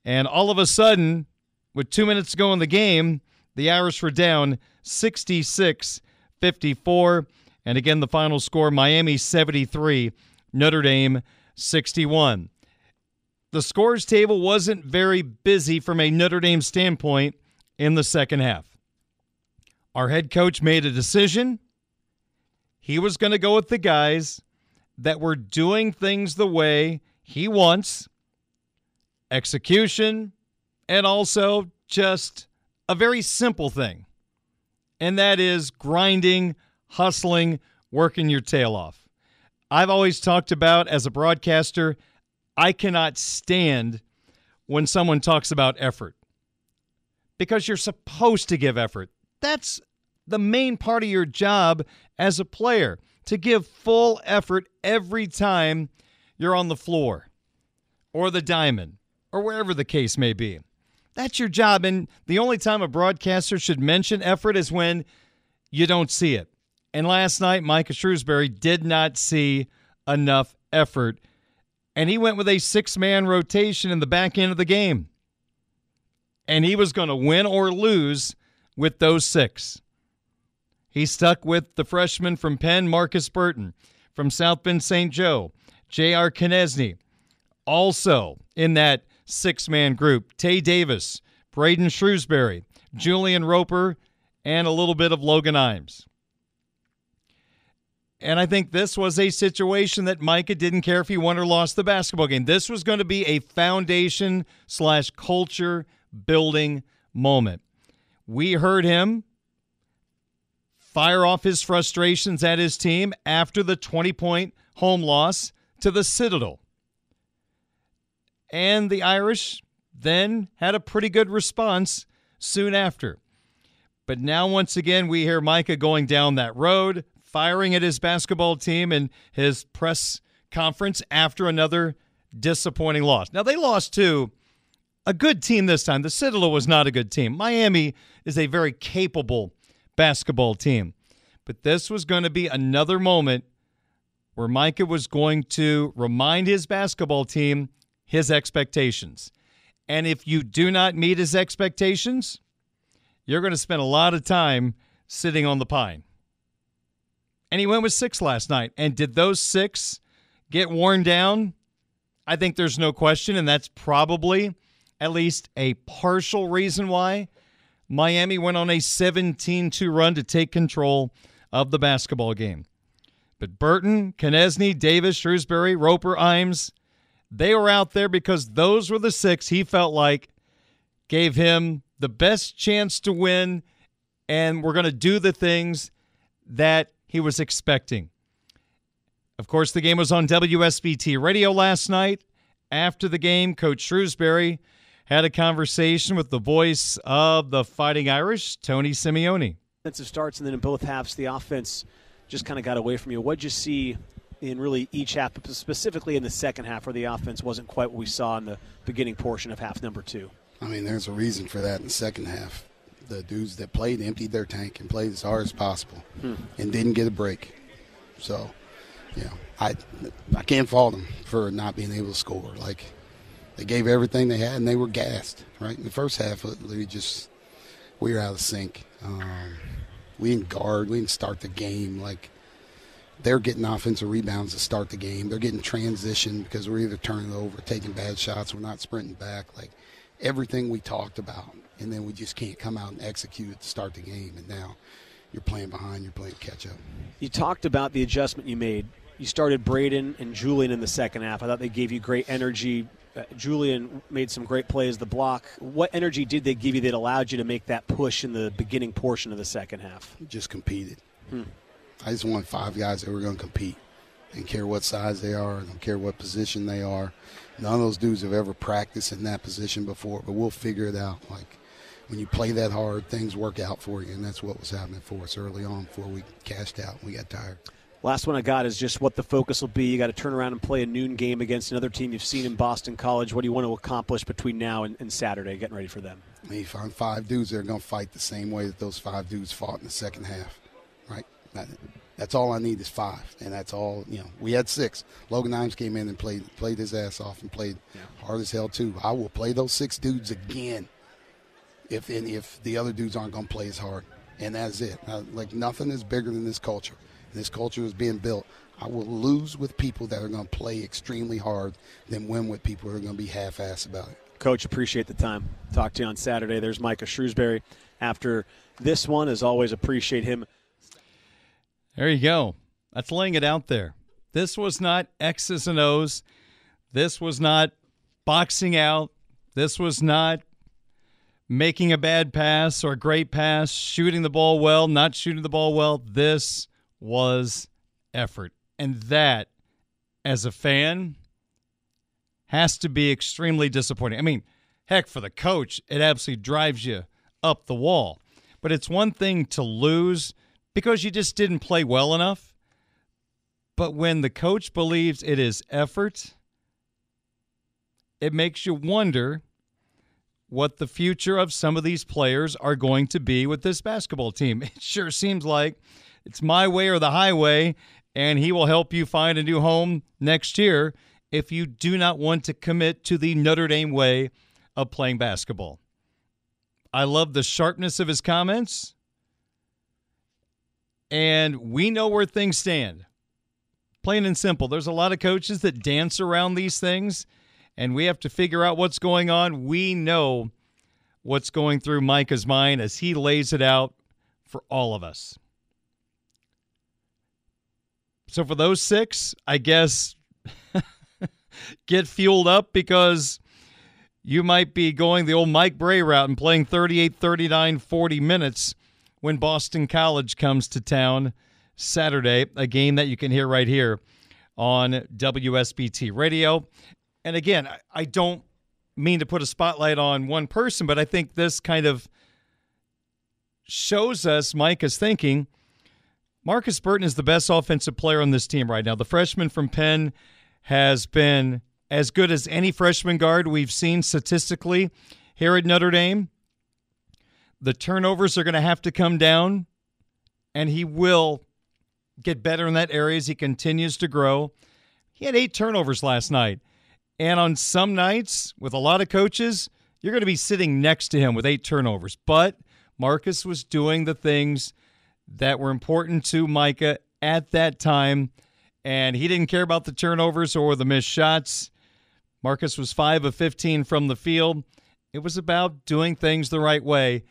and all of a sudden, with two minutes to go in the game, the Irish were down 66 54. And again, the final score Miami 73, Notre Dame 61. The scores table wasn't very busy from a Notre Dame standpoint in the second half. Our head coach made a decision. He was going to go with the guys that were doing things the way he wants execution, and also just a very simple thing. And that is grinding, hustling, working your tail off. I've always talked about as a broadcaster, I cannot stand when someone talks about effort because you're supposed to give effort. That's the main part of your job as a player to give full effort every time you're on the floor or the diamond or wherever the case may be. That's your job. And the only time a broadcaster should mention effort is when you don't see it. And last night, Micah Shrewsberry did not see enough effort. And he went with a six man rotation in the back end of the game. And he was going to win or lose with those six. He stuck with the freshman from Penn, Markus Burton, from South Bend St. Joe, J.R. Konieczny. Also in that six man group, Tae Davis, Braeden Shrewsberry, Julian Roper, and a little bit of Logan Imes. And I think this was a situation that Micah didn't care if he won or lost the basketball game. This was going to be a foundation slash culture building moment. We heard him fire off his frustrations at his team after the 20 point home loss to the Citadel. And the Irish then had a pretty good response soon after. But now, once again, we hear Micah going down that road, firing at his basketball team and his press conference after another disappointing loss. Now, they lost to a good team this time. The Citadel was not a good team. Miami is a very capable basketball team. But this was going to be another moment where Micah was going to remind his basketball team his expectations. And if you do not meet his expectations, you're going to spend a lot of time sitting on the pine. And he went with six last night. And did those six get worn down? I think there's no question. And that's probably at least a partial reason why Miami went on a 17 2 run to take control of the basketball game. But Burton, Konieczny, Davis, Shrewsberry, Roper, Imes, they were out there because those were the six he felt like gave him the best chance to win and we're going to do the things that he was expecting. Of course, the game was on WSBT radio last night. After the game, Coach Shrewsberry had a conversation with the voice of the Fighting Irish, Tony Simeone. Defensive starts, and then in both halves, the offense just kind of got away from you. What'd you see in really each half, specifically in the second half, where the offense wasn't quite what we saw in the beginning portion of half number two? I mean, there's a reason for that in the second half. The dudes that played emptied their tank and played as hard as possible Hmm. and didn't get a break. So, you know, I I can't fault them for not being able to score. Like they gave everything they had and they were gassed. Right in the first half, we just we were out of sync. Um, we didn't guard. We didn't start the game like they're getting offensive rebounds to start the game. They're getting transition because we're either turning over, taking bad shots, we're not sprinting back. Like everything we talked about, and then we just can't come out and execute it to start the game. And now you're playing behind, you're playing catch up. You talked about the adjustment you made. You started Braeden and Julian in the second half. I thought they gave you great energy. Uh, Julian made some great plays, the block. What energy did they give you that allowed you to make that push in the beginning portion of the second half? Just competed. Hmm. I just want five guys that were going to compete. Didn't care what size they are. Don't care what position they are. None of those dudes have ever practiced in that position before, but we'll figure it out. Like when you play that hard, things work out for you, and that's what was happening for us early on before we cashed out. We got tired. Last one I got is just what the focus will be. You got to turn around and play a noon game against another team you've seen in Boston College. What do you want to accomplish between now and, and Saturday, getting ready for them? I mean, you find five dudes that are going to fight the same way that those five dudes fought in the second half, right? That, that's all I need is five, and that's all. You know, we had six. Logan Imes came in and played played his ass off and played hard as hell too. I will play those six dudes again if and if the other dudes aren't going to play as hard, and that's it. Uh, like nothing is bigger than this culture. This culture is being built. I will lose with people that are going to play extremely hard than win with people who are going to be half-ass about it. Coach, appreciate the time. Talk to you on Saturday. There's Micah Shrewsberry. After this one, as always, appreciate him. There you go. That's laying it out there. This was not X's and O's. This was not boxing out. This was not making a bad pass or a great pass, shooting the ball well, not shooting the ball well. This was effort. And that, as a fan, has to be extremely disappointing. I mean, heck, for the coach, it absolutely drives you up the wall. But it's one thing to lose because you just didn't play well enough. But when the coach believes it is effort, it makes you wonder what the future of some of these players are going to be with this basketball team. [laughs] It sure seems like it's my way or the highway, and he will help you find a new home next year if you do not want to commit to the Notre Dame way of playing basketball. I love the sharpness of his comments, and we know where things stand. Plain and simple. There's a lot of coaches that dance around these things, and we have to figure out what's going on. We know what's going through Micah's mind as he lays it out for all of us. So, for those six, I guess [laughs] get fueled up because you might be going the old Mike Brey route and playing 38, 39, 40 minutes when Boston College comes to town Saturday, a game that you can hear right here on WSBT Radio. And again, I don't mean to put a spotlight on one person, but I think this kind of shows us Micah's thinking. Markus Burton is the best offensive player on this team right now. The freshman from Penn has been as good as any freshman guard we've seen statistically here at Notre Dame. The turnovers are going to have to come down, and he will get better in that area as he continues to grow. He had eight turnovers last night. And on some nights, with a lot of coaches, you're going to be sitting next to him with eight turnovers. But Markus was doing the things that were important to Micah at that time, and he didn't care about the turnovers or the missed shots. Markus was 5 of 15 from the field. It was about doing things the right way,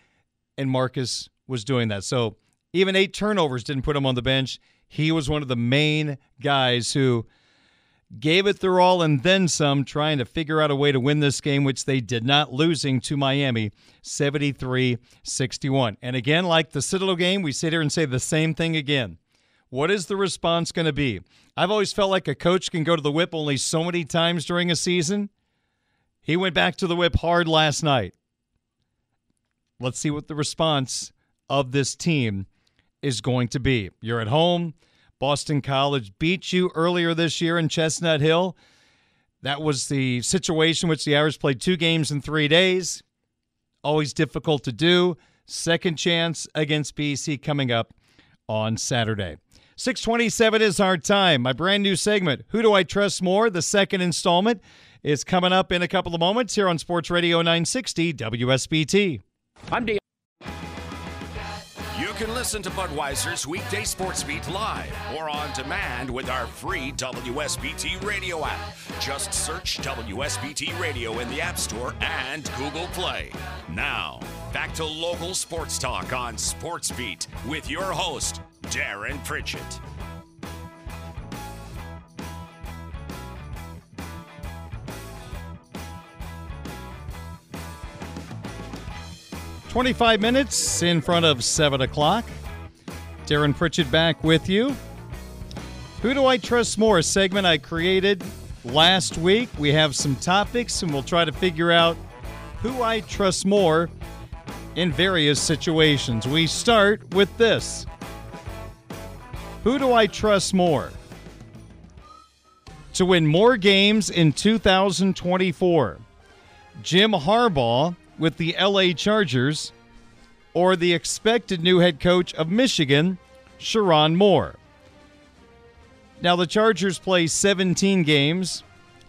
and Markus was doing that. So even eight turnovers didn't put him on the bench. He was one of the main guys who gave it their all and then some, trying to figure out a way to win this game, which they did not, losing to Miami 73 61. And again, like the Citadel game, we sit here and say the same thing again. What is the response going to be? I've always felt like a coach can go to the whip only so many times during a season. He went back to the whip hard last night. Let's see what the response of this team is going to be. You're at home. Boston College beat you earlier this year in Chestnut Hill. That was the situation which the Irish played two games in three days. Always difficult to do. Second chance against BC coming up on Saturday. 627 is our time. My brand new segment, Who Do I Trust More? The second installment is coming up in a couple of moments here on Sports Radio 960 WSBT. I'm Dan. You can listen to Budweiser's weekday sports beat live or on demand with our free WSBT radio app. Just search WSBT Radio in the App Store and Google Play. Now, back to local sports talk on Sports Beat with your host, Darin Pritchett. 25 minutes in front of 7 o'clock. Darin Pritchett back with you. Who do I trust more? A segment I created last week. We have some topics and we'll try to figure out who I trust more in various situations. We start with this Who do I trust more? To win more games in 2024, Jim Harbaugh with the LA Chargers or the expected new head coach of Michigan, Sherrone Moore. Now, the Chargers play 17 games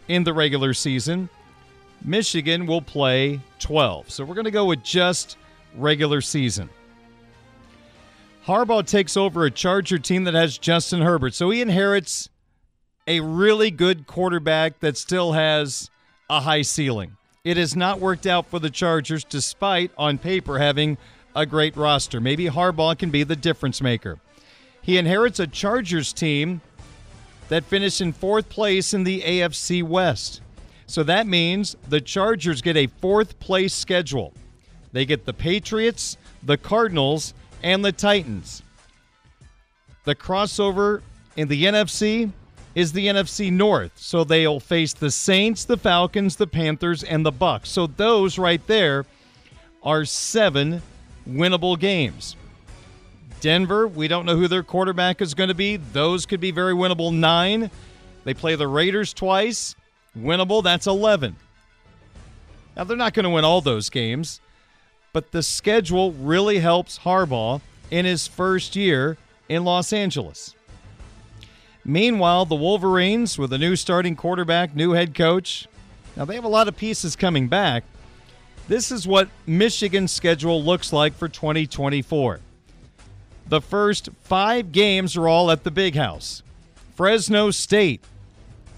in the regular season. Michigan will play 12. So we're going to go with just regular season. Harbaugh takes over a Charger team that has Justin Herbert. So he inherits a really good quarterback that still has a high ceiling. It has not worked out for the Chargers, despite on paper having a great roster. Maybe Harbaugh can be the difference maker. He inherits a Chargers team that finished in fourth place in the AFC West. So that means the Chargers get a fourth place schedule. They get the Patriots, the Cardinals, and the Titans. The crossover in the NFC is the NFC North. So they'll face the Saints, the Falcons, the Panthers, and the Bucs. So those right there are seven winnable games. Denver, we don't know who their quarterback is going to be. Those could be very winnable. Nine. They play the Raiders twice. Winnable, that's 11. Now, they're not going to win all those games, but the schedule really helps Harbaugh in his first year in Los Angeles. Meanwhile, the Wolverines, with a new starting quarterback, new head coach, now they have a lot of pieces coming back. This is what Michigan's schedule looks like for 2024. The first five games are all at the big house. Fresno State,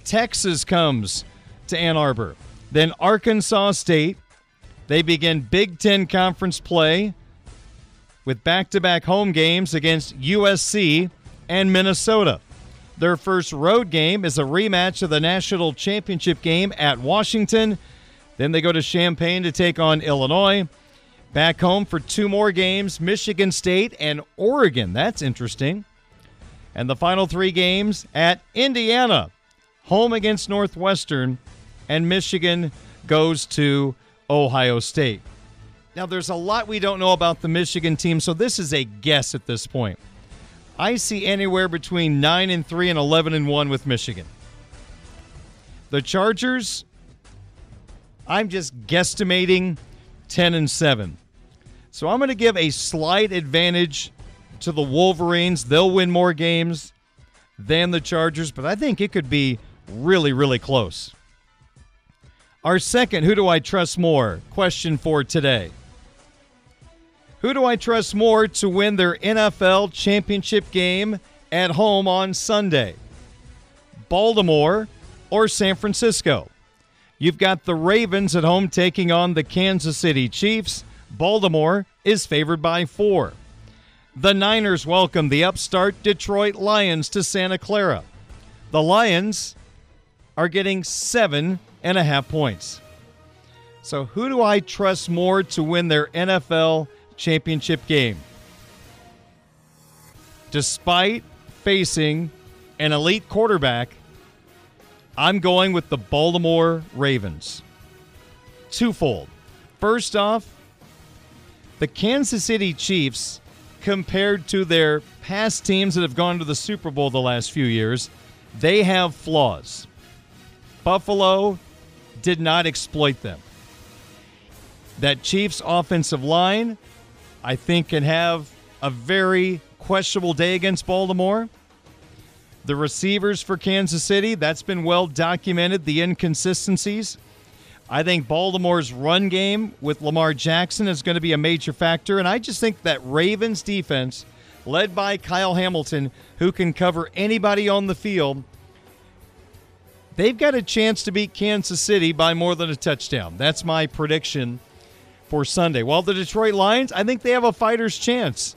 Texas comes to Ann Arbor, then Arkansas State. They begin Big Ten Conference play with back to back home games against USC and Minnesota. Their first road game is a rematch of the national championship game at Washington. Then they go to Champaign to take on Illinois. Back home for two more games Michigan State and Oregon. That's interesting. And the final three games at Indiana, home against Northwestern, and Michigan goes to Ohio State. Now, there's a lot we don't know about the Michigan team, so this is a guess at this point. I see anywhere between 9 and 3 and 11 and 1 with Michigan. The Chargers, I'm just guesstimating 10 and 7. So I'm going to give a slight advantage to the Wolverines. They'll win more games than the Chargers, but I think it could be really, really close. Our second, who do I trust more? Question for today. Who do I trust more to win their NFL championship game at home on Sunday? Baltimore or San Francisco? You've got the Ravens at home taking on the Kansas City Chiefs. Baltimore is favored by four. The Niners welcome the upstart Detroit Lions to Santa Clara. The Lions are getting seven and a half points. So, who do I trust more to win their NFL championship game. Despite facing an elite quarterback, I'm going with the Baltimore Ravens. Twofold. First off, the Kansas City Chiefs, compared to their past teams that have gone to the Super Bowl the last few years, they have flaws. Buffalo did not exploit them. That Chiefs offensive line I think can have a very questionable day against Baltimore. The receivers for Kansas City, that's been well documented, the inconsistencies. I think Baltimore's run game with Lamar Jackson is going to be a major factor. And I just think that Ravens defense, led by Kyle Hamilton, who can cover anybody on the field, they've got a chance to beat Kansas City by more than a touchdown. That's my prediction for Sunday. While the Detroit Lions, I think they have a fighter's chance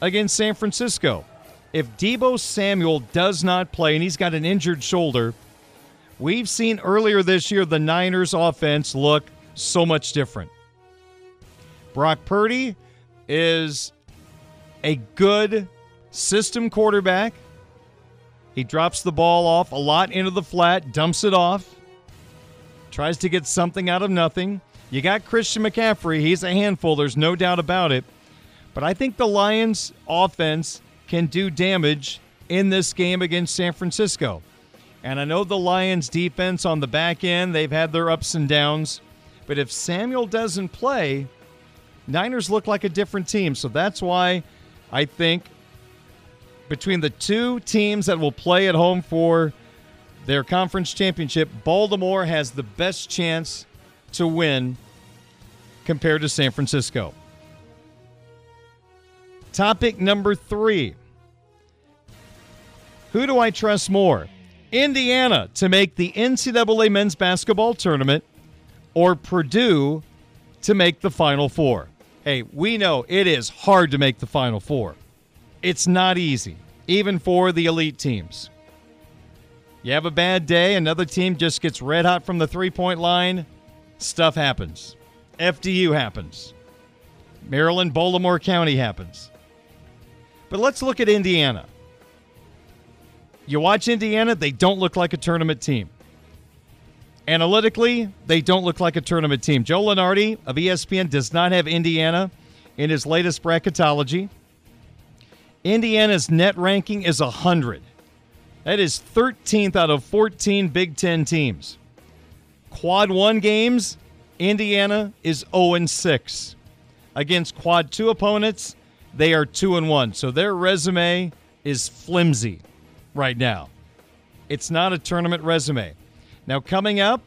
against San Francisco. If Deebo Samuel does not play and he's got an injured shoulder, we've seen earlier this year the Niners offense look so much different. Brock Purdy is a good system quarterback. He drops the ball off a lot into the flat, dumps it off, tries to get something out of nothing. You got Christian McCaffrey. He's a handful. There's no doubt about it. But I think the Lions' offense can do damage in this game against San Francisco. And I know the Lions' defense on the back end, they've had their ups and downs. But if Samuel doesn't play, Niners look like a different team. So that's why I think between the two teams that will play at home for their conference championship, Baltimore has the best chance to win compared to San Francisco. Topic number three Who do I trust more? Indiana to make the NCAA men's basketball tournament or Purdue to make the Final Four? Hey, we know it is hard to make the Final Four. It's not easy, even for the elite teams. You have a bad day, another team just gets red hot from the three point line stuff happens. FDU happens. Maryland, Baltimore County happens. But let's look at Indiana. You watch Indiana, they don't look like a tournament team. Analytically, they don't look like a tournament team. Joe Lunardi of ESPN does not have Indiana in his latest bracketology. Indiana's net ranking is 100. That is 13th out of 14 Big Ten teams. Quad one games, Indiana is 0 6. Against quad 2 opponents, they are 2 and 1. So their resume is flimsy right now. It's not a tournament resume. Now, coming up,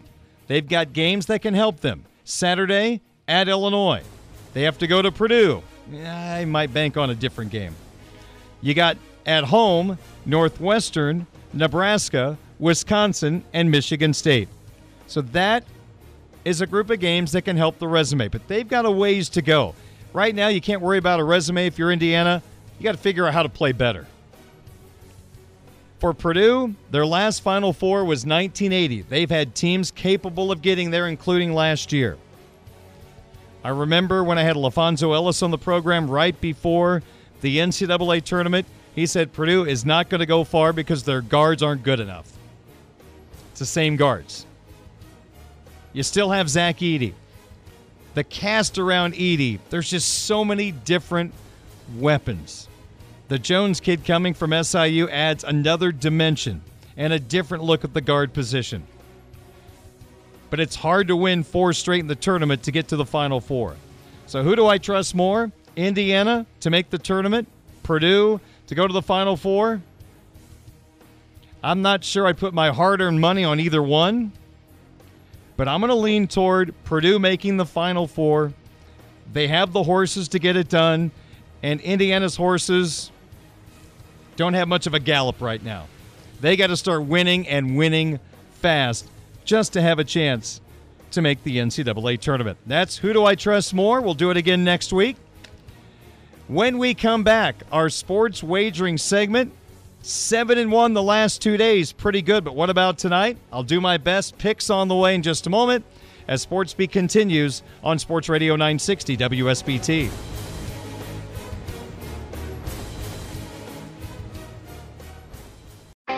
they've got games that can help them. Saturday at Illinois. They have to go to Purdue. I might bank on a different game. You got at home Northwestern, Nebraska, Wisconsin, and Michigan State. So that is a group of games that can help the resume, but they've got a ways to go. Right now, you can't worry about a resume if you're Indiana. You got to figure out how to play better. For Purdue, their last Final Four was 1980. They've had teams capable of getting there, including last year. I remember when I had LaPhonso Ellis on the program right before the NCAA tournament, he said Purdue is not going to go far because their guards aren't good enough. It's the same guards. You still have Zach Edey. The cast around Edey, there's just so many different weapons. The Jones kid coming from SIU adds another dimension and a different look at the guard position. But it's hard to win four straight in the tournament to get to the Final Four. So who do I trust more? Indiana to make the tournament? Purdue to go to the Final Four? I'm not sure I put my hard earned money on either one, but I'm going to lean toward Purdue making the Final Four. They have the horses to get it done, and Indiana's horses don't have much of a gallop right now. They got to start winning and winning fast just to have a chance to make the NCAA tournament. That's Who Do I Trust More? We'll do it again next week. When we come back, our sports wagering segment. Seven and one the last two days, pretty good. But what about tonight? I'll do my best. Picks on the way in just a moment as Sports Beat continues on Sports Radio 960 WSBT.